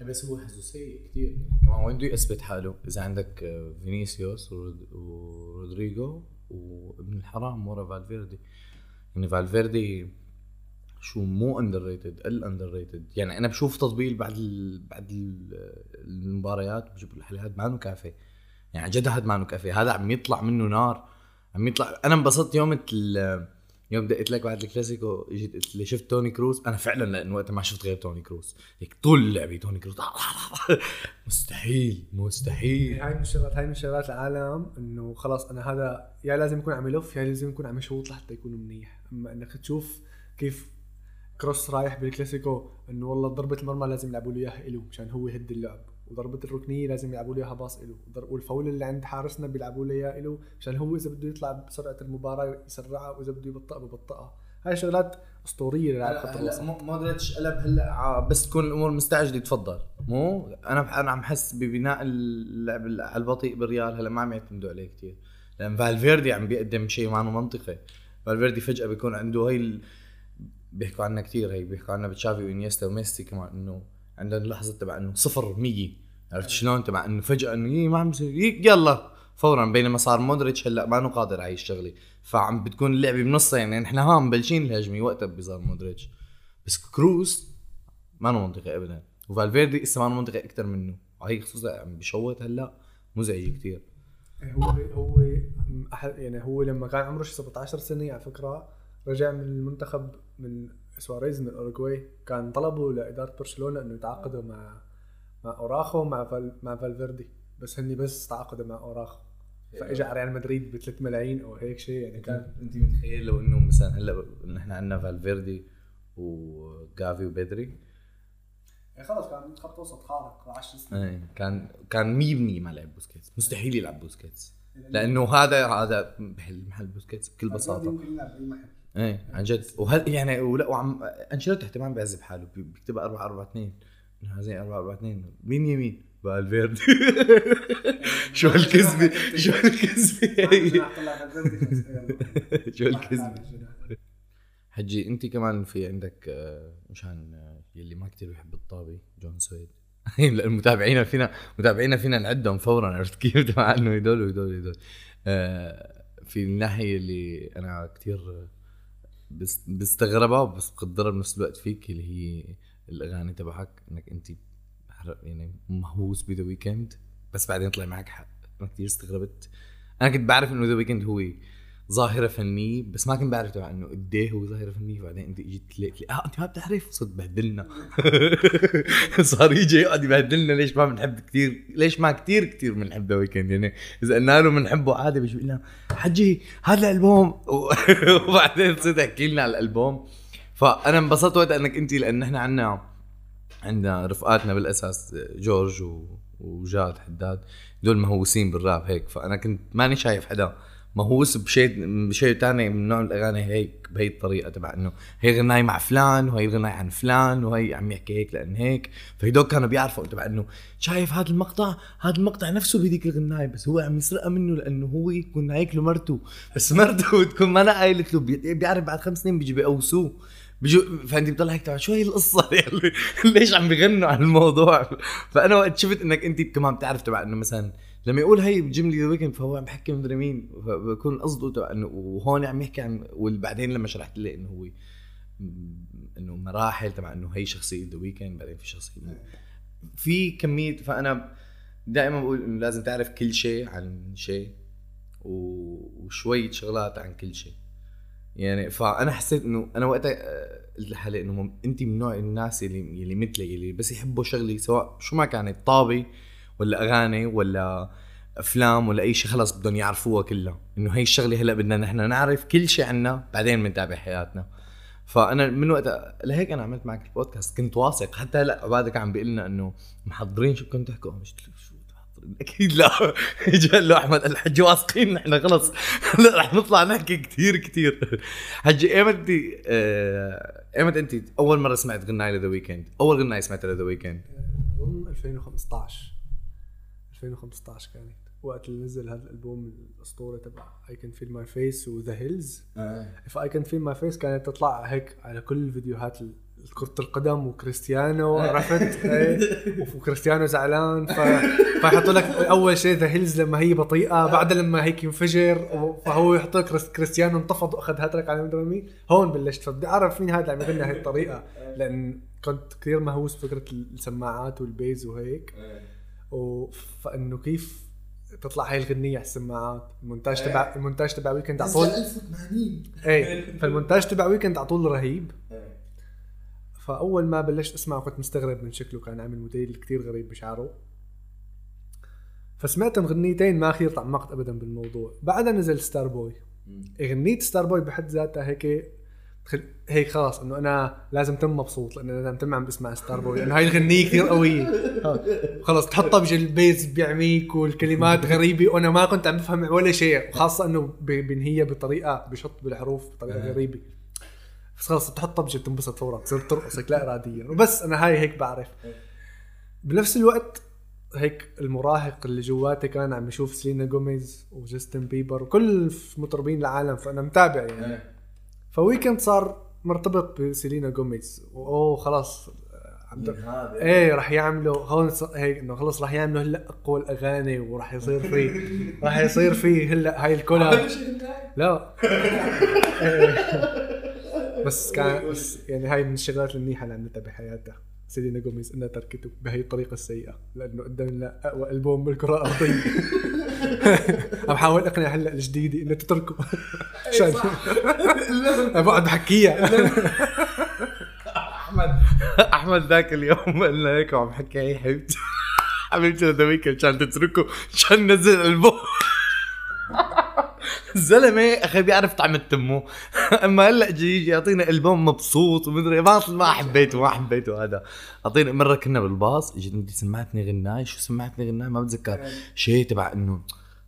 بس هو حظه سيء كثير كمان وين بده يثبت حاله؟ إذا عندك آه، فينيسيوس ورود- ورودريجو وابن الحرام ورا فالفيردي. يعني فالفيردي شو مو underrated ال underrated يعني أنا بشوف تطبيل بعد ال بعد ال المباريات بجيب الحلقات ما إنه كافي. يعني عن جد هذا ما كافي. هذا عم يطلع منه نار عم يطلع. أنا انبسطت يوم يوم دقيت لك بعد الكلاسيكو اجيت قلت لي شفت توني كروز؟ أنا فعلا لأنه وقتها ما شفت غير توني كروز. هيك طول اللعبه توني كروز. (laughs) مستحيل مستحيل. هاي من الشغلات هاي من شغلات العالم إنه خلاص أنا هذا يا لازم يكون عم يلف يا لازم يكون عم يشوط لحتى يكون منيح. أما إنك تشوف كيف كروس رايح بالكلاسيكو إنه والله ضربة المرمى لازم يلعبوا له إياها له مشان هو يهد اللعب. وضربة الركنية لازم يلعبوا له اياها باص له والفاول اللي عند حارسنا بيلعبوا له اياه له عشان هو إذا بده يطلع بسرعة المباراة يسرعها وإذا بده يبطئها ببطئها. هاي شغلات أسطورية للاعب خط الوسط. مو- مودريتش قلب هلا بس تكون الأمور مستعجلة تفضل. مو؟ أنا أنا عم حس ببناء اللعب على البطيء بالريال هلا ما عم يعتمدوا عليه كثير لأن فالفيردي عم بيقدم شيء معه منطقي فالفيردي فجأة بيكون عنده هي ال... بيحكوا عنها كثير هي بيحكوا عنها بتشافي وإنيستا وميسي كمان إنه عندهم اللحظة تبع إنه صفر 100 عرفت شلون؟ تبع إنه فجأة إنه يي ما عم بصير يي يلا. فورا بينما صار مودريتش هلأ ما إنه قادر على هي الشغلة. فعم بتكون اللعبة بنصها يعني نحن ها مبلشين الهجمة وقتها بيظهر مودريتش. بس كروز ما إنه منطقي ابدا. وفالفيردي لسه ما إنه منطقي أكثر منه. وهي خصوصا عم بشوت هلأ مزعج كثير هو هو يعني هو لما كان عمره شي 17 سنة على فكرة رجع من المنتخب من سواريز من الاوروغواي كان طلبوا لإدارة برشلونة إنه يتعاقدوا مع مع اوراخو ومع فال مع فالفيردي. بس هني بس تعاقدوا مع اوراخو فاجى على ريال مدريد ب 3 ملايين أو هيك شيء يعني كان أنت متخيل لو إنه مثلا هلأ نحن عندنا فالفيردي وجافي وبدري؟ يعني خلص كان خط وسط خارق 10 سنين. إيه كان كان 100% ما لعب بوسكيتس. مستحيل يلعب بوسكيتس. لأنه هذا هذا بحل محل بوسكيتس بكل بساطة. يمكن يلعب بأي محل. إيه عن جد. وهل يعني ولا وعم أنشيلوتي حتى ما عم بيعذب حاله بي- بيكتبها 4 4 2 إنه زي 4 4 2 مين يمين؟ فالفيردي (laughs) شو هالكذبه شو هالكذبه؟ شو هالكذبه حجي أنت كمان في عندك آه، مشان آه، يلي ما كتير بيحب الطابي جون سويد. (laughs) المتابعين فينا متابعينا فينا نعدهم فورا عرفت كيف؟ (laughs) تبع إنه هدول وهدول وهدول آه، في الناحية اللي أنا كتير بس بستغربها وبس بقدرها بنفس الوقت فيك اللي هي الأغاني تبعك إنك أنت يعني مهووس بذا ويكند بس بعدين طلع معك حق. أنا كثير استغربت. أنا كنت بعرف إنه ذا ويكند هو ظاهرة فنية بس ما كنت بعرف تبع إنه قد إيه هو ظاهرة فنية بعدين أنت اجيت لي آه أنت ما بتعرف؟ صرت بهدلنا. (laughs) صار يجي يقعد يبهدلنا ليش ما بنحب كثير ليش ما كثير كثير بنحب ذا ويكند يعني إذا قلنا له بنحبه عادي بيجي لنا حجي هذا الألبوم. (laughs) وبعدين صرت أحكي لنا على الألبوم. فأنا انبسطت وقت إنك أنت لأن إحنا عندنا عندنا رفقاتنا بالأساس جورج و... وجاد حداد. دول مهووسين بالراب هيك. فأنا كنت ماني شايف حدا. مهووس بشيء بشيء ثاني من نوع الأغاني هيك بهي الطريقة تبع إنه هي غناي مع فلان وهي غناي عن فلان وهي عم يحكي هيك لأن هيك. فهدول كانوا بيعرفوا تبع إنه شايف هذا المقطع هذا المقطع نفسه بهذيك الغناية بس هو عم يسرقها منه لأنه هو يكون هيك له مرته بس مرته (laughs) تكون ما أنا قايلت له بي- بيعرف بعد خمس سنين بيجي بيقوسوه. بيجو فانت بتطلع هيك شو هي القصة (laughs) يعني ليش عم بيغنوا عن الموضوع؟ فأنا وقت شفت إنك أنت كمان بتعرف تبع إنه مثلا لما يقول هي بجمله ذا ويكند فهو عم بحكي مدري مين؟ فبكون قصده إنه وهون عم يحكي عن وبعدين لما شرحت لي إنه هو إنه مراحل تبع إنه هي شخصية ذا ويكند بعدين في شخصية في كمية فأنا دائما بقول إنه لازم تعرف كل شيء عن شيء و- وشوية شغلات عن كل شيء. يعني فأنا حسيت إنه أنا وقتها آه، قلت لحالي إنه انت من نوع الناس اللي اللي مثلي اللي بس يحبوا شغله سواء شو ما كانت طابه ولا أغاني ولا أفلام ولا أي شيء خلص بدهم يعرفوها كلها. إنه هي الشغلة هلأ بدنا نحن نعرف كل شيء عنا بعدين بنتابع حياتنا. فأنا من وقتها لهيك أنا عملت معك البودكاست كنت واثق. حتى هلأ عبادك عم بيقول لنا إنه محضرين شو كنتوا تحكوا؟ مش شو محضرين؟ (laughs) أكيد لا. (laughs) اجى قال له احمد الحج واثقين نحن خلص. (laughs) هلا رح نطلع نحكي كثير كثير حجي إيمت انت آه، إيمت انت أول مرة سمعت غنايه لذا ويكند؟ أول غنايه سمعتها لذا ويكند؟ أظن 2015 2015 كانت. وقت اللي نزل هذا الألبوم الاسطوري تبع اي كان فيل ماي فيس وذا هيلز اف اي كان فيل ماي فيس كانت تطلع هيك على كل الفيديوهات ال- كرة القدم وكريستيانو عرفت؟ (laughs) إيه، وكريستيانو زعلان ف... فيحطوا لك أول شيء The Hills لما هي بطيئة بعدها لما هيك ينفجر فهو يحط لك كريس- كريستيانو انتفض وأخذ هاتريك على مدري مين هون بلشت فبدي أعرف مين هذا اللي عم يغني هاي الطريقة. لأن كنت كثير مهووس بفكرة السماعات وال bass وهيك. فانه كيف تطلع هاي الغنية على السماعات المونتاج تبع المونتاج تبع ويكند على طول. 1080 إيه فالمونتاج تبع ويكند على طول رهيب. فأول ما بلشت اسمعه كنت مستغرب من شكله كان عامل موديل كتير غريب بشعره. فسمعت غنيتين ما كثير تعمقت ابدا بالموضوع. بعدها نزل Starboy غنية Starboy بحد ذاتها هيك. هيك خلاص إنه أنا لازم تم مبسوط لأنه لازم تم عم بسمع Starboy لأنه هاي الغنية كثير قوية. خلص تحطها بجي ال bass بيعميك والكلمات غريبة وأنا ما كنت عم بفهم ولا شيء وخاصة إنه ب- بنهيها بطريقة بشط بالحروف بطريقة غريبة. بس خلص بتحطها بجي بتنبسط فورا بتصير ترقص هيك لا اراديا. وبس أنا هاي هيك بعرف. بنفس الوقت هيك المراهق اللي جواتي كان عم يشوف سيلينا جوميز وجاستن بيبر وكل مطربين العالم فأنا متابع يعني. فويكند صار مرتبط بسيلينا جوميز. وأوه خلاص عم د- هذا. إيه رح يعملوا هون هيك إنه خلص رح يعملوا هلأ أقوى الأغاني ورح يصير في (laughs) رح يصير في هلأ هاي الكولاب. لا. إيه. (laughs) بس كان بس يعني هاي من الشغلات المنيحة اللي عملتها بحياتها سيلينا جوميز إنها تركته بهي الطريقة السيئة لأنه قدم لنا أقوى ألبوم بالكرة الأرضية. (laughs) عم حاول أقنع هلا الجديده انها تتركه. عشان بقعد بحكيها أحمد. أحمد ذاك اليوم قال لنا هيك وعم حكي هي حبيبتي. (laughs) حبيبتي هذا ويكند عشان تتركه عشان ننزل ألبوم. (laughs) الزلمه أخي بيعرف طعم التمو. أما هلأ جي يعطينا ألبوم مبسوط ومدري ما ما حبيته ما حبيته هذا. أعطينا مرة كنا بالباص اجت انت سمعتني غناي. شو سمعتني غناي؟ ما بتذكر. شيء تبع إنه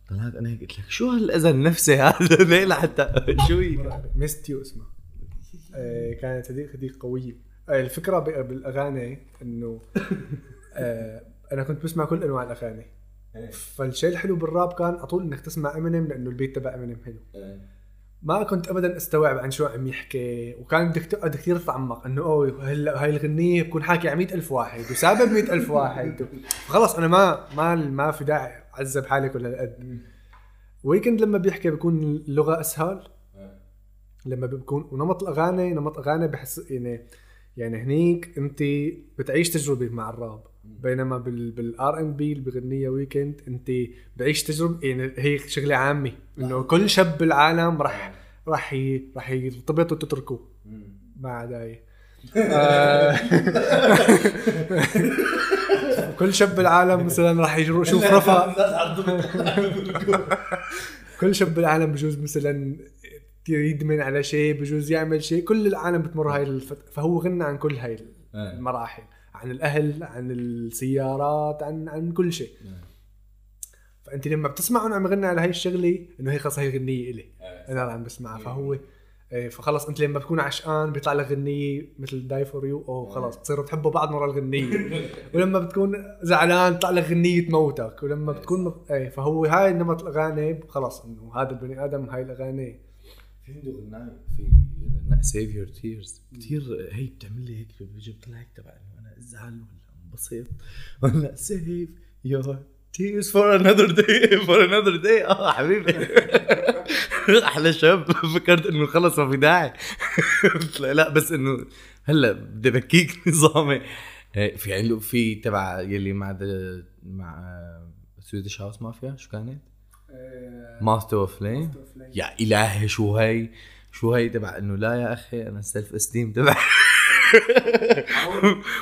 طلعت أنا قلت لك شو هالاذى النفسي هذا؟ (laughs) ليه لحتى؟ (laughs) شو هي Miss You اسمها آه، كانت هذيك هذيك قوية. آه، الفكرة بالأغاني إنه آه، أنا كنت بسمع كل أنواع الأغاني. فالشيء الحلو بالراب كان على طول إنك تسمع امينيم لأنه البيت تبع امينيم حلو. ما كنت ابدا أستوعب عن شو عم يحكي وكان بدك تقعد كثير تتعمق إنه أوه هلا هاي الغنية بكون حاكي على 100000 واحد وسابب 100000 واحد. خلص أنا ما ما ما في داعي أعذب حالي كل هالقد Weeknd لما بيحكي بيكون اللغة أسهل. لما بيكون ونمط الأغاني نمط أغاني بحس يعني يعني هنيك انت بتعيش تجربه مع الراب بينما بال بال R&B اللي بغنيها Weeknd انت بعيش تجربه يعني هي شغله عامه انه كل شاب بالعالم راح راح ي... راح يرتبط وتتركه هي. آه، كل شاب بالعالم مثلا راح يشوف رفا كل شاب بالعالم بجوز مثلا يدمن على شيء بجوز يعمل شيء كل العالم بتمر هاي الفت... فهو غنى عن كل هاي المراحل عن الأهل عن السيارات عن عن كل شيء. فأنت لما بتسمع عم يغني على هاي الشغلة إنه هي خلص هي الغنية إلي. أنا اللي عم بسمعها فهو إيه، فخلص أنت لما بتكون عشقان بيطلع لك غنية مثل Die For You أو خلص بتصيروا تحبوا بعض ورا الغنية. (laughs) ولما بتكون زعلان بيطلع لك غنية تموتك ولما بتكون إيه فهو هاي نمط الأغاني خلص إنه هذا البني آدم هاي الأغاني. في عنده في Save Your Tears كثير هي بتعمل لي هيك بيجي بطلع هيك تبع إنه أنا ازعل ولا انبسط ولا save your tears for another day for another day آه حبيبي. (laughs) أحلى شاب. (laughs) فكرت إنه خلص ما في داعي. (laughs) لا بس إنه هلأ بدي بكيك نظامي. إيه، في عنده في تبع يلي مع مع Swedish House Mafia شو كانت؟ Moth to a Flame يا إلهي شو هي شو هي تبع إنه لا يا أخي أنا ال self-esteem تبع. (laughs)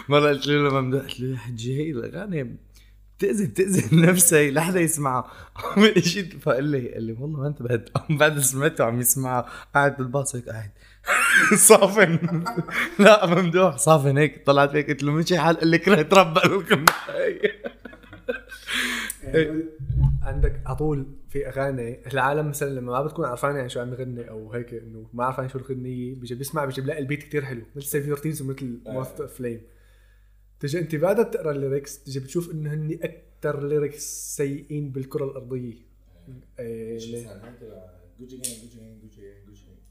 مرة قلت له لما قلت له يا حجي هي الأغاني بتأذي بتأذي نفسي لحدا يسمعها. اجيت فقال لي قال لي والله ما انتبهت. بعد سمعته عم يسمعها. قاعد بالباص هيك قاعد. (laughs) صافن. لا ممدوح صافن هيك. طلعت هيك قلت له مشي حال قال لي كرهت يعني عندك على طول في أغاني العالم مثلا لما ما بتكون عرفان يعني شو عم يغني أو هيك إنه ما عرفان شو الغنية بيجي بيسمع بيجي بلاقي ال beat كتير حلو مثل Save Tears ومثل Moth to Flame تجي أنت بعدها بتقرأ ال lyrics تجي بتشوف إنه هن أكثر lyrics سيئين بالكرة الأرضية. إيه؟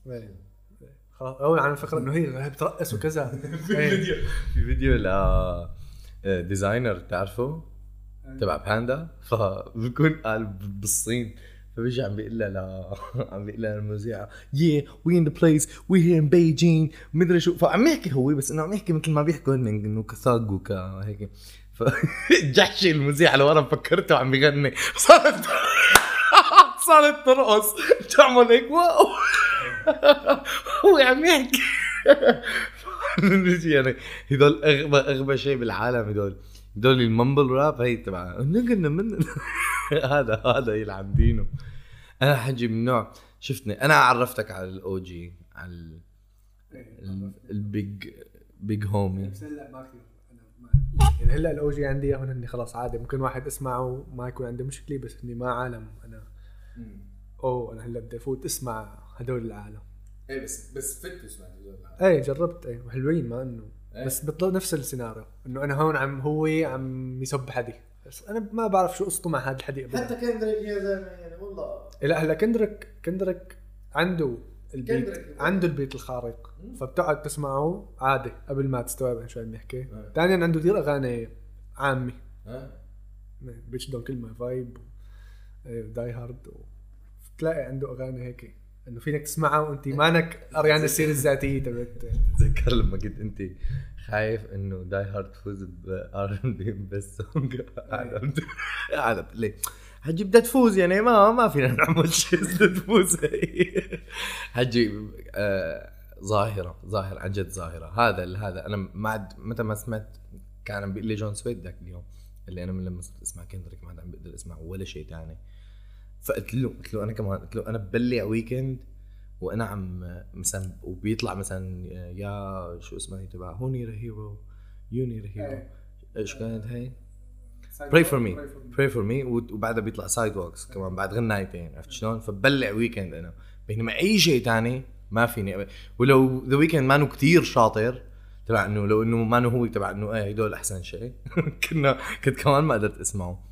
إيه. خلاص أول عن فكره إنه هي هي بترقص وكذا. (laughs) في إيه. فيديو. في فيديو ل Desiigner بتعرفه تبع Panda (laughs) فبكون قال بالصين. فبيجي عم بيقول لها لا (laughs) عم بيقول لها المذيعة yeah we in the place. We here in Beijing. مدري شو. فعم يحكي هو بس إنه عم يحكي مثل ما بيحكوا هن إنه ك thug وكهيك فجحشي (laughs) المذيعة لورا فكرته عم بيغني. صارت صارت ترقص. تعمل هيك wow. هو عم يحكي. يعني هدول أغبى أغبى شيء بالعالم هدول. هدول ال mumble rap هي تبع نقلنا من (laughs) هذا هذا يلعن دينه. أنا حجي من نوع شفتني أنا عرفتك على ال OG على ال-. ال big big homie بس هلا ما كثير أنا ما يعني هلا ال OG عندي إياهم هن خلاص عادي ممكن واحد اسمعه ما يكون عنده مشكلة بس اني ما عالم. أنا اوه أنا هلا بدي أفوت أسمع هدول العالم. إيه بس بس فت تسمع هدول إيه جربت إيه وحلوين ما انه إيه. بس بيطلع نفس السيناريو إنه أنا هون عم هو عم يسب حدي بس أنا ما بعرف شو قصته مع هذا الحدي ابدا. حتى Kendrick يا زلمة يعني والله. إيه لا هلا Kendrick Kendrick عنده ال beat Kendrick. عنده ال beat الخارق. فبتقعد تسمعه عادي قبل ما تستوعب شو عم يحكي. آه. ثانيا عنده كثير أغاني عامة. ها Bitch Don't Kill My Vibe Die Hard بتلاقي عنده أغاني هيك. إنه فينك تسمعها وأنت مانك قريان السيره الذاتية تبعت تذكر لما كنت أنت خايف إنه Die Hard تفوز ب R&B best song قاعد ليه؟ حجي بدها تفوز يعني ما ما فينا نعمل شيء بدها تفوز. هي (laughs) حجي آه ظاهرة ظاهرة عن جد ظاهرة. هذا هذا أنا ما متى ما سمعت كان عم بيقول لي جون سويت ذاك اليوم اللي أنا من لما صرت أسمع Kendrick ما عاد عم بقدر اسمع ولا شيء ثاني فقلت له قلت له أنا كمان قلت له أنا ببلع Weeknd وأنا عم مثلا وبيطلع مثلا يا شو اسمها هي تبع who need a hero you need a hero. إيش كانت هي؟ pray for me. Pray for me. وبعدها بيطلع Sidewalks كمان بعد غنايتين عرفت شلون؟ فببلع Weeknd أنا. بينما أي شيء تاني ما فيني. ولو The Weeknd مانو كتير شاطر تبع إنه لو إنه مانو هو تبع إنه إيه هدول أحسن شيء. (laughs) كنا كنت كمان ما قدرت أسمعه.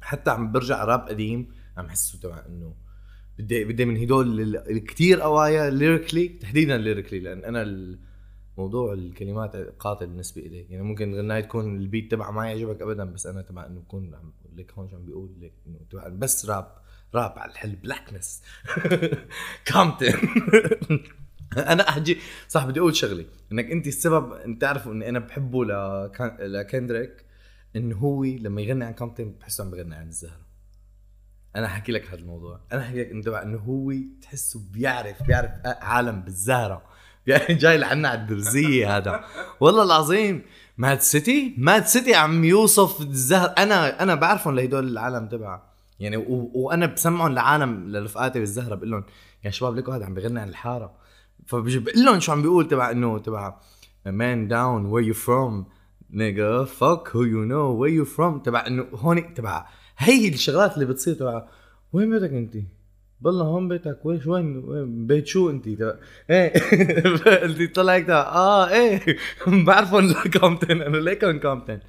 حتى عم برجع راب قديم عم حسه تبع إنه بدي بدي من هدول ال- الكتير قوايا lyrically تحديدا lyrically لأن أنا موضوع الكلمات قاتل بالنسبة لي يعني ممكن غناية تكون البيت تبعها ما يعجبك ابدا بس أنا تبع إنه بكون عم لك هون عم بيقول لك إنه تبع بس راب راب على الحل بلاكنس كامتن (laughs) (laughs) أنا احجي صح بدي أقول شغلة. إنك أنت السبب إنت تعرفوا إني أنا بحبه لكندريك إنه هو لما يغني عن كامتن بحسه عم بغني عن الزهرة. أنا أحكي لك هذا الموضوع. أنا أحكي لك إنه تبع إنه هو تحسه بيعرف بيعرف عالم بالزهرة. (laughs) يعني جاي لعنا على الدرزية هذا. والله العظيم ماد سيتي؟ ماد سيتي عم يوصف الزهر. أنا أنا بعرفهم لهدول العالم تبعها يعني و... وأنا بسمعهم لعالم لرفقاتي بالزهرة بقول لهم يا شباب لكم هذا عم بغني عن الحارة. فبجي بقول لهم شو عم بيقول تبع إنه تبع man down where you from? Nigga fuck who you know where you from? تبع إنه هون تبع هي الشغلات اللي بتصير تبع وين بيتك انت؟ بالله هون بيتك وين وين بيت شو انت؟ إيه. (laughs) انت طلع هيك آه إيه. (laughs) بعرفهم Compton أنا like in Compton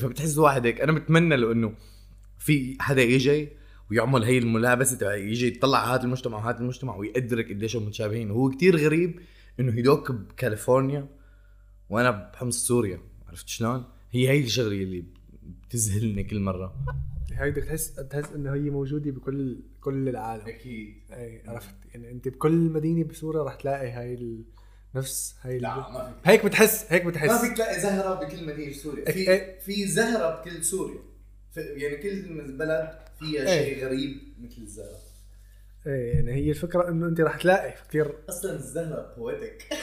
فبتحس واحد هيك أنا بتمنى له إنه في حدا يجي ويعمل هي الملابسة تبع يجي يطلع على هذا المجتمع وهذا المجتمع ويقدرك قديش هم متشابهين. وهو كتير غريب إنه هدوك بكاليفورنيا وأنا بحمص سوريا عرفت شلون؟ هي هي الشغلة اللي بتذهلني كل مرة. هاي بدك تحس تحس إنه هي موجودة بكل كل العالم. أكيد. اي عرفت؟ يعني أنت بكل مدينة بسوريا رح تلاقي هاي ال... نفس هاي. لا ما في. هيك بتحس هيك ما بتحس فيك تلاقي زهرة بكل مدينة سوريا. إيه. في في زهرة بكل سوريا. في- يعني كل بلد فيها إيه. شيء غريب مثل الزهرة. إيه يعني هي الفكرة إنه أنت رح تلاقي كثير أصلا الزهرة بويتك (laughs)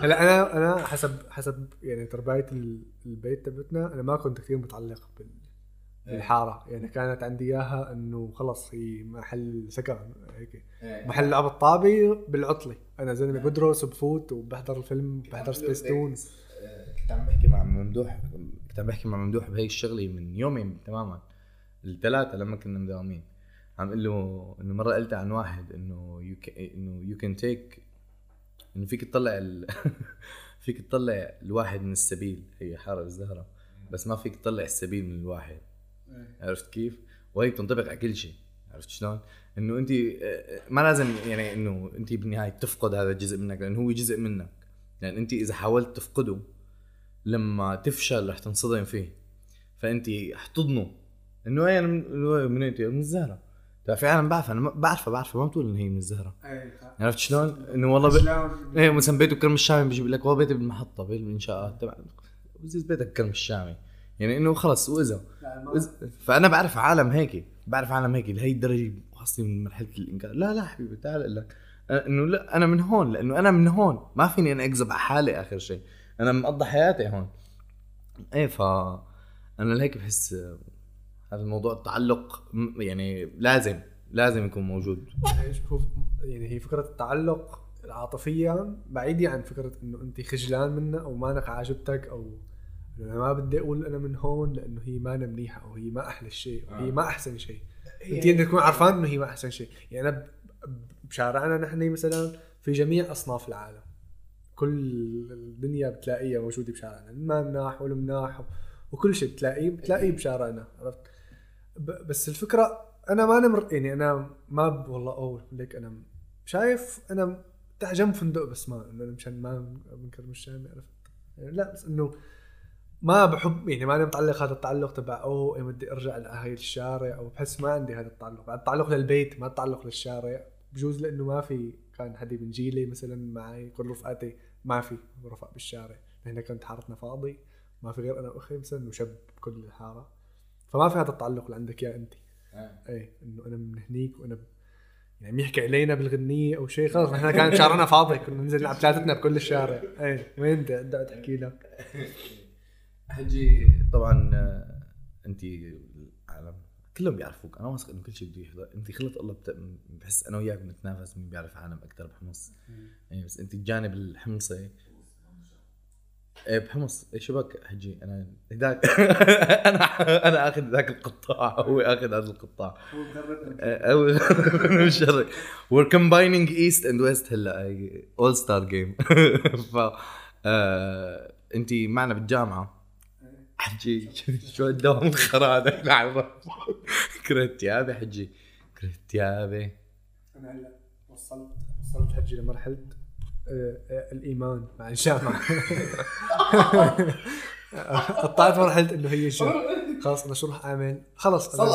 هلا أنا أنا حسب حسب يعني تربايه ال- البيت تبعتنا أنا ما كنت كثير متعلق بال بالحارة. يعني كانت عندي إياها إنه خلص هي محل سكن هيك. محل لعب الطابي بالعطلة. أنا زلمه بدرس وبفوت وبحضر الفيلم بحضر سبيس تون كنت عم بحكي مع ممدوح كنت عم بحكي مع ممدوح بهي الشغلة من يومين تماما. الثلاثة لما كنا مداومين. عم قل له إنه مرة قلت عن واحد إنه you إنه يو كان تيك إنه فيك تطلع ال... (laughs) فيك تطلع الواحد من السبيل. هي حارة الزهره بس ما فيك تطلع السبيل من الواحد. عرفت كيف؟ وهي بتنطبق على كل شيء. عرفت شلون؟ إنه أنت ما لازم يعني إنه أنت بالنهاية تفقد هذا الجزء منك لأنه هو جزء منك. لأن أنت إذا حاولت تفقده لما تفشل رح تنصدم فيه. فأنت احتضنه إنه أنا من من أنت؟ من الزهرة. عالم بعرفها أنا بعرفها بعرفها ما بتقول ان هي من الزهرة. عرفت شلون؟ إنه والله ب... إيه مثلا بيته بكرم الشامي بيجي بيقول لك والله بيتي بالمحطة بالانشاءات تبع بزيز بيتك بكرم الشامي. يعني إنه خلص واذا وإذا- فأنا بعرف عالم هيك بعرف عالم هيك لهي الدرجة واصلين من مرحلة الإنكار. لا لا حبيبي تعال أقول لك. إنه لا أنا من هون لأنه أنا من هون. ما فيني أنا أكذب على حالي آخر شيء. أنا مقضى حياتي هون. إيه ف أنا لهيك بحس هذا الموضوع التعلق يعني لازم لازم يكون موجود. يعني شوف يعني هي فكرة التعلق عاطفيا بعيدة عن فكرة إنه انت خجلان منها أو مانك عاجبتك أو أنا ما بدي أقول أنا من هون لأنه هي ما منيحة أو هي ما أحلى شيء أو هي آه. ما أحسن شيء. انت بدك تكون عارفان إنه هي ما أحسن شيء. يعني أنا بشارعنا نحن مثلا في جميع أصناف العالم. كل الدنيا بتلاقيها موجودة بشارعنا. ما مناح والمناح وكل شيء بتلاقيه بتلاقيه بشارعنا عرفت؟ بس الفكرة أنا ما نمر يعني أنا ما ب- والله اوه ليك أنا شايف أنا تحت جنب فندق بس ما مشان ما بنكر مش شامي عرفت؟ يعني لا بس إنه ما بحب يعني ماني متعلق هذا التعلق تبع اوه بدي أرجع لهي الشارع أو بحس ما عندي هذا التعلق. التعلق للبيت ما التعلق للشارع. بجوز لأنه ما في كان حدا من جيلي مثلا معي كل رفقاتي ما في رفق بالشارع. نحن كانت حارتنا فاضي ما في غير أنا وأخي مثلا وشب بكل الحارة. فما في هذا التعلق اللي عندك اياه انت إيه إنه أنا من هنيك وأنا ب... يعني بيحكي علينا بالغنية أو شيء خلص نحن كان شعرنا فاضي كنا ننزل نلعب ثلاثتنا بكل الشارع. إيه وين بدي بدي تحكي لك. (laughs) حجي طبعا آه، انت العالم كلهم بيعرفوك. أنا واثق إنه كل شيء بده يحضر. انت خلط الله بت... بحس أنا وياك بنتنافس مين بيعرف عالم أكثر بحمص. يعني بس انت الجانب الحمصي بحمص. إيه شبك حجي أنا هداك (laughs) أنا (laughs) أنا آخذ ذاك القطاع. هو آخذ هذا القطاع. أو (laughs) مش شرق we're combining east and west هلا. اول ستار جيم ف آه، انت معنا بالجامعة. حجي. شو الدوام الخرا نعم. كرهت ثيابي حجي. كرهت ثيابي أنا هلا وصلت وصلت حجي لمرحلة الإيمان مع الجامعة قطعت مرحله إنه هي شو خلاص أنا شو رح أعمل؟ خلص أنا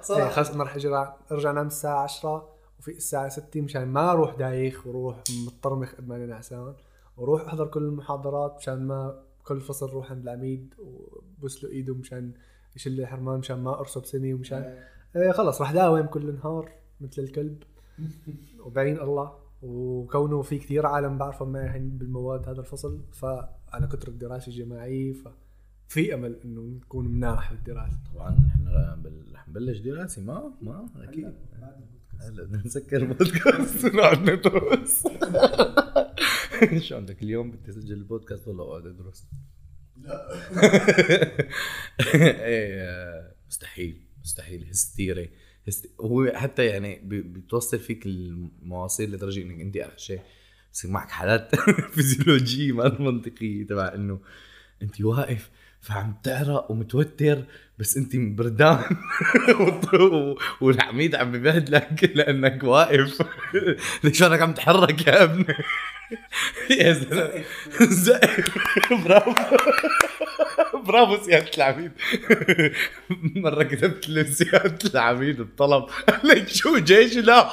صلاة،. إيه، خلص أنا رح ارجع أرجع أنام الساعة 10 وفي الساعة 6 مشان ما أروح دايخ وأروح متطرمخ قد ما أنا نعسان. وأروح أحضر كل المحاضرات مشان ما كل فصل روح عند العميد وبوس له إيده مشان يشيل لي الحرمان مشان ما أرسب سني ومشان. إيه. خلص رح داوم كل نهار مثل الكلب. (laughs) وبعين الله. وكونه في كثير عالم بعرفهم معي هن بالمواد هذا الفصل فعلى كثر الدراسة الجماعيه ففي أمل إنه نكون مناح بالدراسة. طبعا نحن رح نبلش دراسي ما؟ ما؟ أكيد. هلا بدنا نسكر بودكاست (laughs) ونقعد ندرس. (laughs) شو عندك اليوم بدي اسجل البودكاست؟ والله أقعد أدرس. (laughs) إيه آه، مستحيل مستحيل. هستيري. هست... هو حتى يعني بتوصل فيك المواصيل لدرجة إنك أنت اخر شيء بصير معك حالات (laughs) فيزيولوجية ما منطقية تبع إنه أنت واقف فعم تعرق ومتوتر بس أنت بردان (laughs) والعميد عم ببهدلك لأنك واقف. (laughs) ليش انك عم تحرك يا ابني؟ يا زلمة. برافو. (laughs) برافو سيادة العميد. (laughs) مرة كتبت لسيادة العميد الطلب قال لك شو جيش لا؟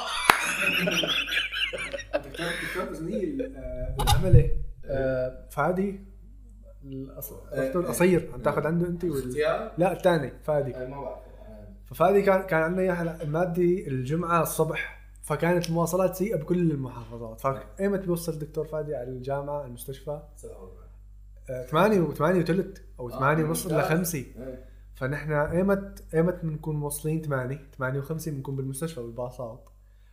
دكتور آه، فادي الأص- دكتور القصير عم تاخذ عنده أنت ولا لا الثاني فادي ففادي كان كان عندنا اياها هلا المادي الجمعة الصبح. فكانت المواصلات سيئة بكل المحافظات. فايمتى بيوصل الدكتور فادي على الجامعة على المستشفى 8 و8 وثلث أو 8 ونص الا 5 فنحن ايمت ايمت بنكون موصلين 8 8 و5 بنكون بالمستشفى بالباصات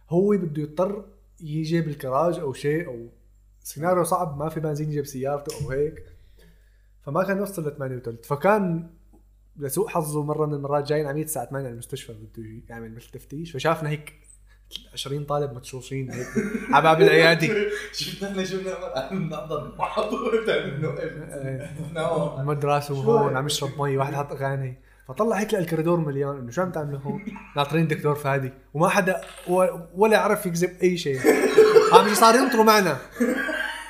هو بده يضطر يجي بالكراج أو شيء أو سيناريو صعب ما في بنزين يجيب سيارته أو هيك. فما كان يوصل ل 8 وثلث فكان لسوء حظه مرة من المرات جاي العميد الساعة 8 على المستشفى بده يعمل مثل تفتيش. فشافنا هيك 20 طالب متشوشين هيك. على باب العيادة. (laughs) شفت إحنا (laughs) شو بنعمل نحضر محاضرة نوقف نوقف مد راسه هون عم يشرب مي واحد حط اغاني فطلع هيك لقى الكوريدور مليان. انه شو عم تعملوا هون؟ ناطرين دكتور فادي. وما حدا ولا عرف يكذب أي شيء. عم صار ينطروا معنا.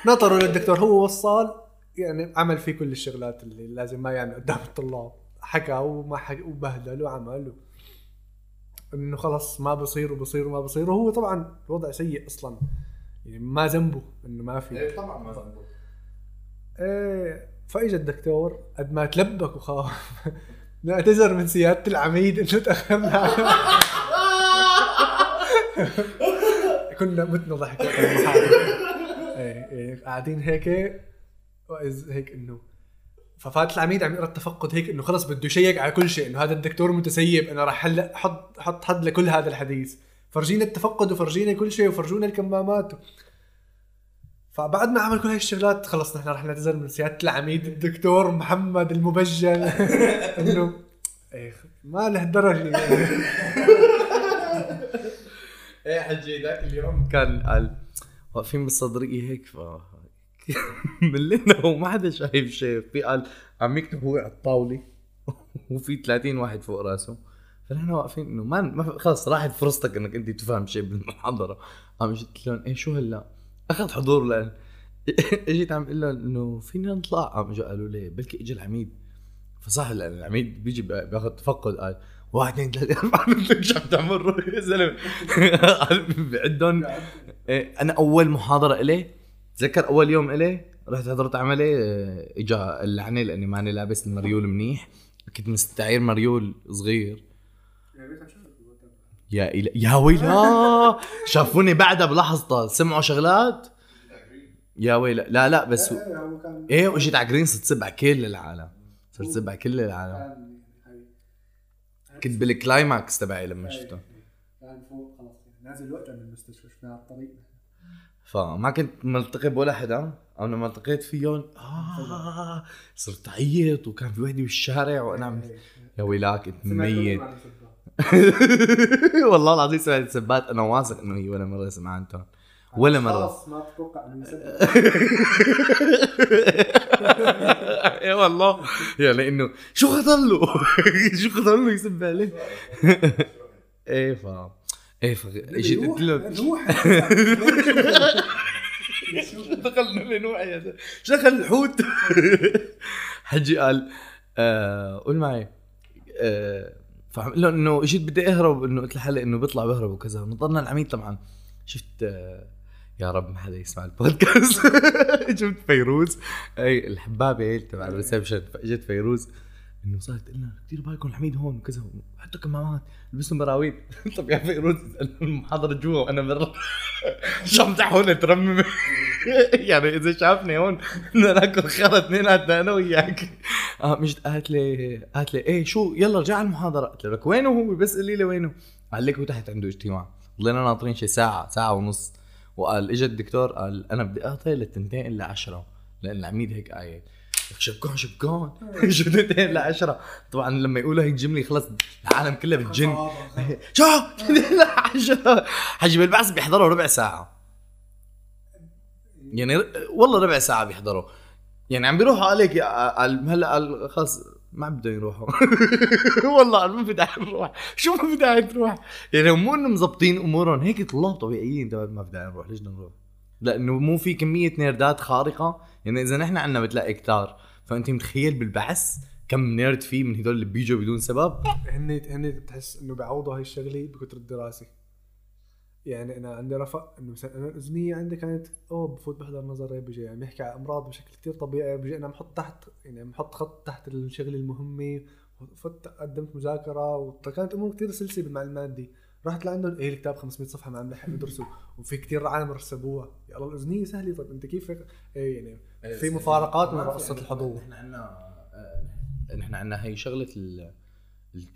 نطروا للدكتور. هو وصل يعني عمل فيه كل الشغلات اللي لازم ما يعمل قدام الطلاب. حكى وما حكى وبهدل وعمل إنه خلص ما بصير وبصير وما بصير. وهو طبعا الوضع سيء أصلا. يعني ما ذنبه إنه ما في. إيه طبعا ما زنبوط إيه فاجى الدكتور قد ما تلبك وخاف. (laughs) نعتذر من سيادة العميد إنه تاخرنا (laughs) كنا متنا ضحك. (laughs) إيه إيه قاعدين هيك. وإذ هيك إنه ففات العميد عم يقرأ التفقد هيك إنه خلص بده يشيك على كل شيء إنه هذا الدكتور متسيب أنا راح هلأ حط حط حد لكل هذا الحديث. فرجينا التفقد وفرجينا كل شيء وفرجونا الكمامات. فبعد ما عمل كل هاي الشغلات خلص نحن رح نعتذر من سيادة العميد الدكتور محمد المبجل. (laughs) إنه إيه ما لهالدرجه إيه حجي ذاك اليوم كان قال واقفين بالصدرية هيك ف ملينا وما حدا شايف شيء في قال عم يكتب هو على الطاوله وفي 30 واحد فوق راسه فنحن واقفين انه ما خلص راحت فرصتك انك انت تفهم شيء بالمحاضره قام جيت لهم إيه شو هلا اخذ حضور لأن اجيت عم أقول لهم انه فينا نطلع قام اجوا قالوا لي بلكي اجى العميد فصح العميد بيجي بياخذ تفقد قال واحد اثنين ثلاثة أربعة قلت شو عم تعمل يا زلمة بعدهم إيه، أنا أول محاضرة إلي تذكر أول يوم إلي رحت حضرت عملي إيه، إجا اللعنة لأني ماني لابس المريول منيح كنت مستعير مريول صغير يا إله يا ويلا شافوني بعدها بلحظة سمعوا شغلات يا ويلا لا لا بس إيه واجيت على جرين صرت سب على كل العالم صرت سب على كل العالم كنت بال climax تبعي لما شفته كان فوق خلص نازل وقتها من المستشفى شفناه على الطريق فما كنت ملتقي بولا حدا أو لما التقيت فيهم. آه صرت اعيط وكان في وحده بالشارع وأنا عم يا ويلاك كنت ميت. (laughs) والله العظيم سمعت سبات. أنا واثق إنه هي ولا مرة سمعتهم ولا مرة. خلاص ما تتوقع إنه اي (laughs) والله. يعني انه شو خطر له (laughs) شو خطر له يسب عليه إيه ف إيه ف اجيت قلت له روح دخلنا لنوع يا دخل الحوت؟ حجي قال آه قول معي آه فعم له إنه إجيت بدي أهرب إنه قلت لحالي إنه بيطلع بهرب وكذا. نظرنا العميد طبعا. شفت آه يا رب ما حدا يسمع البودكاست. (laughs) شفت فيروز؟ أي الحبابة تبع ال reception. فإجت فيروز. إنه صارت لنا كثير بالكم الحميد هون وكذا حطوا كمامات لبسوا براويل (laughs) طب يا فيروز المحاضرة جوا وأنا برا (laughs) عم هون ترمم؟ (laughs) يعني إذا شافني هون بدنا ناكل خرا اثنيناتنا أنا وياك. آه مش قالت لي قالت لي إيه شو يلا رجع المحاضرة. قلت لك وينه هو؟ بس قولي لي وينه. قال لك هو تحت عنده اجتماع. ضلينا ناطرين شي ساعة ساعة ونص. وقال اجى الدكتور قال أنا بدي أعطي للتنتين إلا عشرة. لأن العميد هيك قايل. شبكان شبكان (laughs) شو تنتين الا عشرة. طبعا لما يقولوا هيك جملة خلص العالم كلها بتجن (laughs) شو؟ تنتين الا عشرة. حجي بالبعث بيحضروا ربع ساعة. يعني والله ربع ساعة بيحضروا. يعني عم بيروحوا عليك هلا خلص ما بدهم يروحوا. (laughs) والله ما في داعي نروح. شو ما في داعي تروح؟ يعني مو إنه مظبطين أمورهم هيك طلاب طبيعيين. ما في داعي نروح ليش نروح؟ لأنه مو في كمية نيردات خارقة. يعني إذا نحن عنا بتلاقي كتار فانت متخيل بالبحث كم نيرد في من هدول اللي بيجوا بدون سبب؟ هن هن بتحس إنه بيعوضوا هاي الشغلة بكتر الدراسة. يعني أنا عندي رفق إنه مثلا أنا الاذنيه عندي كانت أوه بفوت بحضر نظري بيجي عم يحكي عن أمراض بشكل كتير طبيعي بيجي أنا بحط تحت يعني بحط خط تحت الشغلة المهمة فت قدمت مذاكرة وكانت امور كتير سلسه بالمعلومات دي. رحت لعندهم إيه الكتاب 500 صفحة ما عم لحق ندرسه وفي كتير عالم رسبوها يا الله الاذنيه سهلة. طيب أنت كيف هيك؟ إيه يعني في مفارقات من قصه الحضور. نحن عنا نحن عنا هي شغلة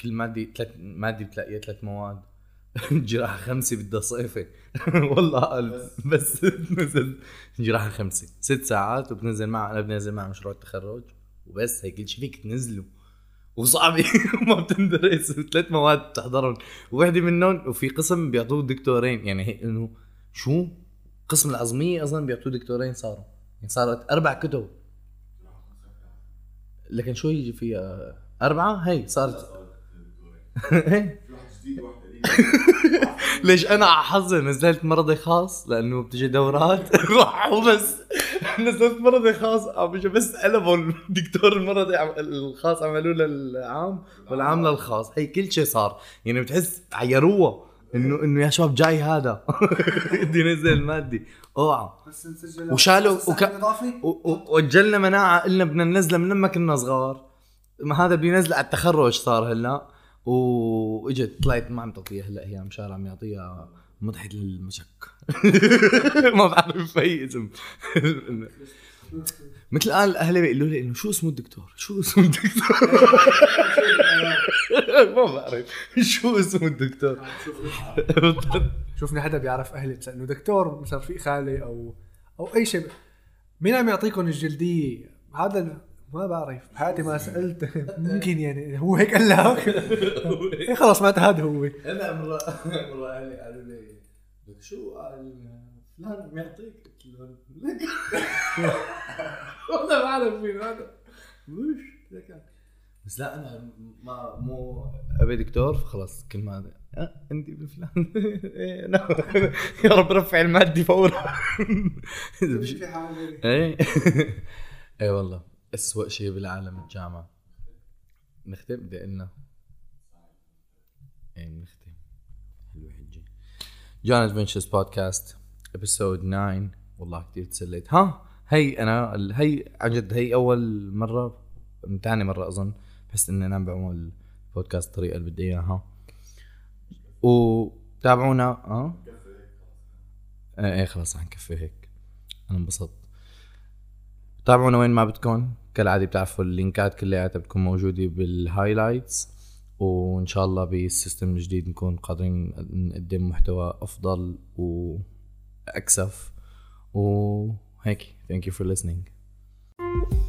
كل مادة ثلاث مادة بتلاقيها ثلاث مواد. (laughs) جراحة خمسة بدها صيفة. (laughs) والله بس. نزل جراحة خمسة. ست ساعات وبتنزل معها أنا بنزل معها مشروع التخرج. وبس هي كل شيء فيك تنزله. وصعبة ما بتندرس وثلاث مواد بتحضرهم. وواحدة منهم وفي قسم بيعطوه دكتورين. يعني هيك إنه شو؟ قسم العظمية اظن بيعطوه دكتورين صاروا. يعني صارت أربع كتب. لكن شو يجي فيها؟ أربعة؟ هي صارت. (laughs) هي. (laughs) ليش أنا على حظي نزلت مرضي خاص؟ لأنه بتجي دورات. (laughs) راحوا بس. نزلت مرضي خاص. عم بس قلبوا الدكتور المرضي الخاص عملوه للعام والعام للخاص. هي كل شيء صار. يعني بتحس عيروها. انه إنه يا شباب جاي هذا. (laughs) بدي ينزل المادي أوعى. بس نسجل وشالوا وك... وجلنا مناعة. قلنا بدنا ننزلها من لما كنا صغار. ما هذا بينزل على التخرج صار هلا. وإجت طلعت ما عم تعطيها هلا هي مشان عم يعطيها مضحك للمشك (laughs) ما بعرف اي اسم (laughs) مثل قال أهلي بيقولوا لي إنه شو اسمه الدكتور؟ شو اسمه الدكتور؟ (laughs) ما بعرف شو اسمه الدكتور؟ شوفني حدا بيعرف أهلي إنه دكتور مثلا رفيق خالي أو أو أي شيء مين عم يعطيكم الجلدية هذا ما بعرف. (laughs) بحياتي ما (laughs) سألت. ممكن يعني هو هيك قال لك (laughs) إيه خلص معناتها هذا هو. أنا مره مره أهلي قالوا لي لك شو؟ قال فلان بيعطيك قلت لهم لك والله ما أعرف مين هذا. وش لك بس لا أنا ما مو أبي دكتور؟ فخلص كل ما أه عندي بفلان إيه، أنا. يا رب رفع المادي فورا. في حاجة إيه. اي والله. اسوء شيء بالعالم الجامعة. نختم؟ بدي قلنا إيه نختم. حلوة حجة John Adventures Podcast episode 9 والله كثير تسليت. ها هي أنا هي عن جد هي أول مرة من ثاني مرة أظن بحس إني أنا بعمل بودكاست الطريقة اللي بدي إياها. وتابعونا آه إيه خلاص حنكفي هيك. أنا انبسطت. تابعونا وين ما بدكم. كالعادة بتعرفوا اللينكات كلياتها بتكون موجودة بال highlights وإن شاء الله بال system الجديد نكون قادرين نقدم محتوى أفضل وأكثف. وهيك thank you for listening.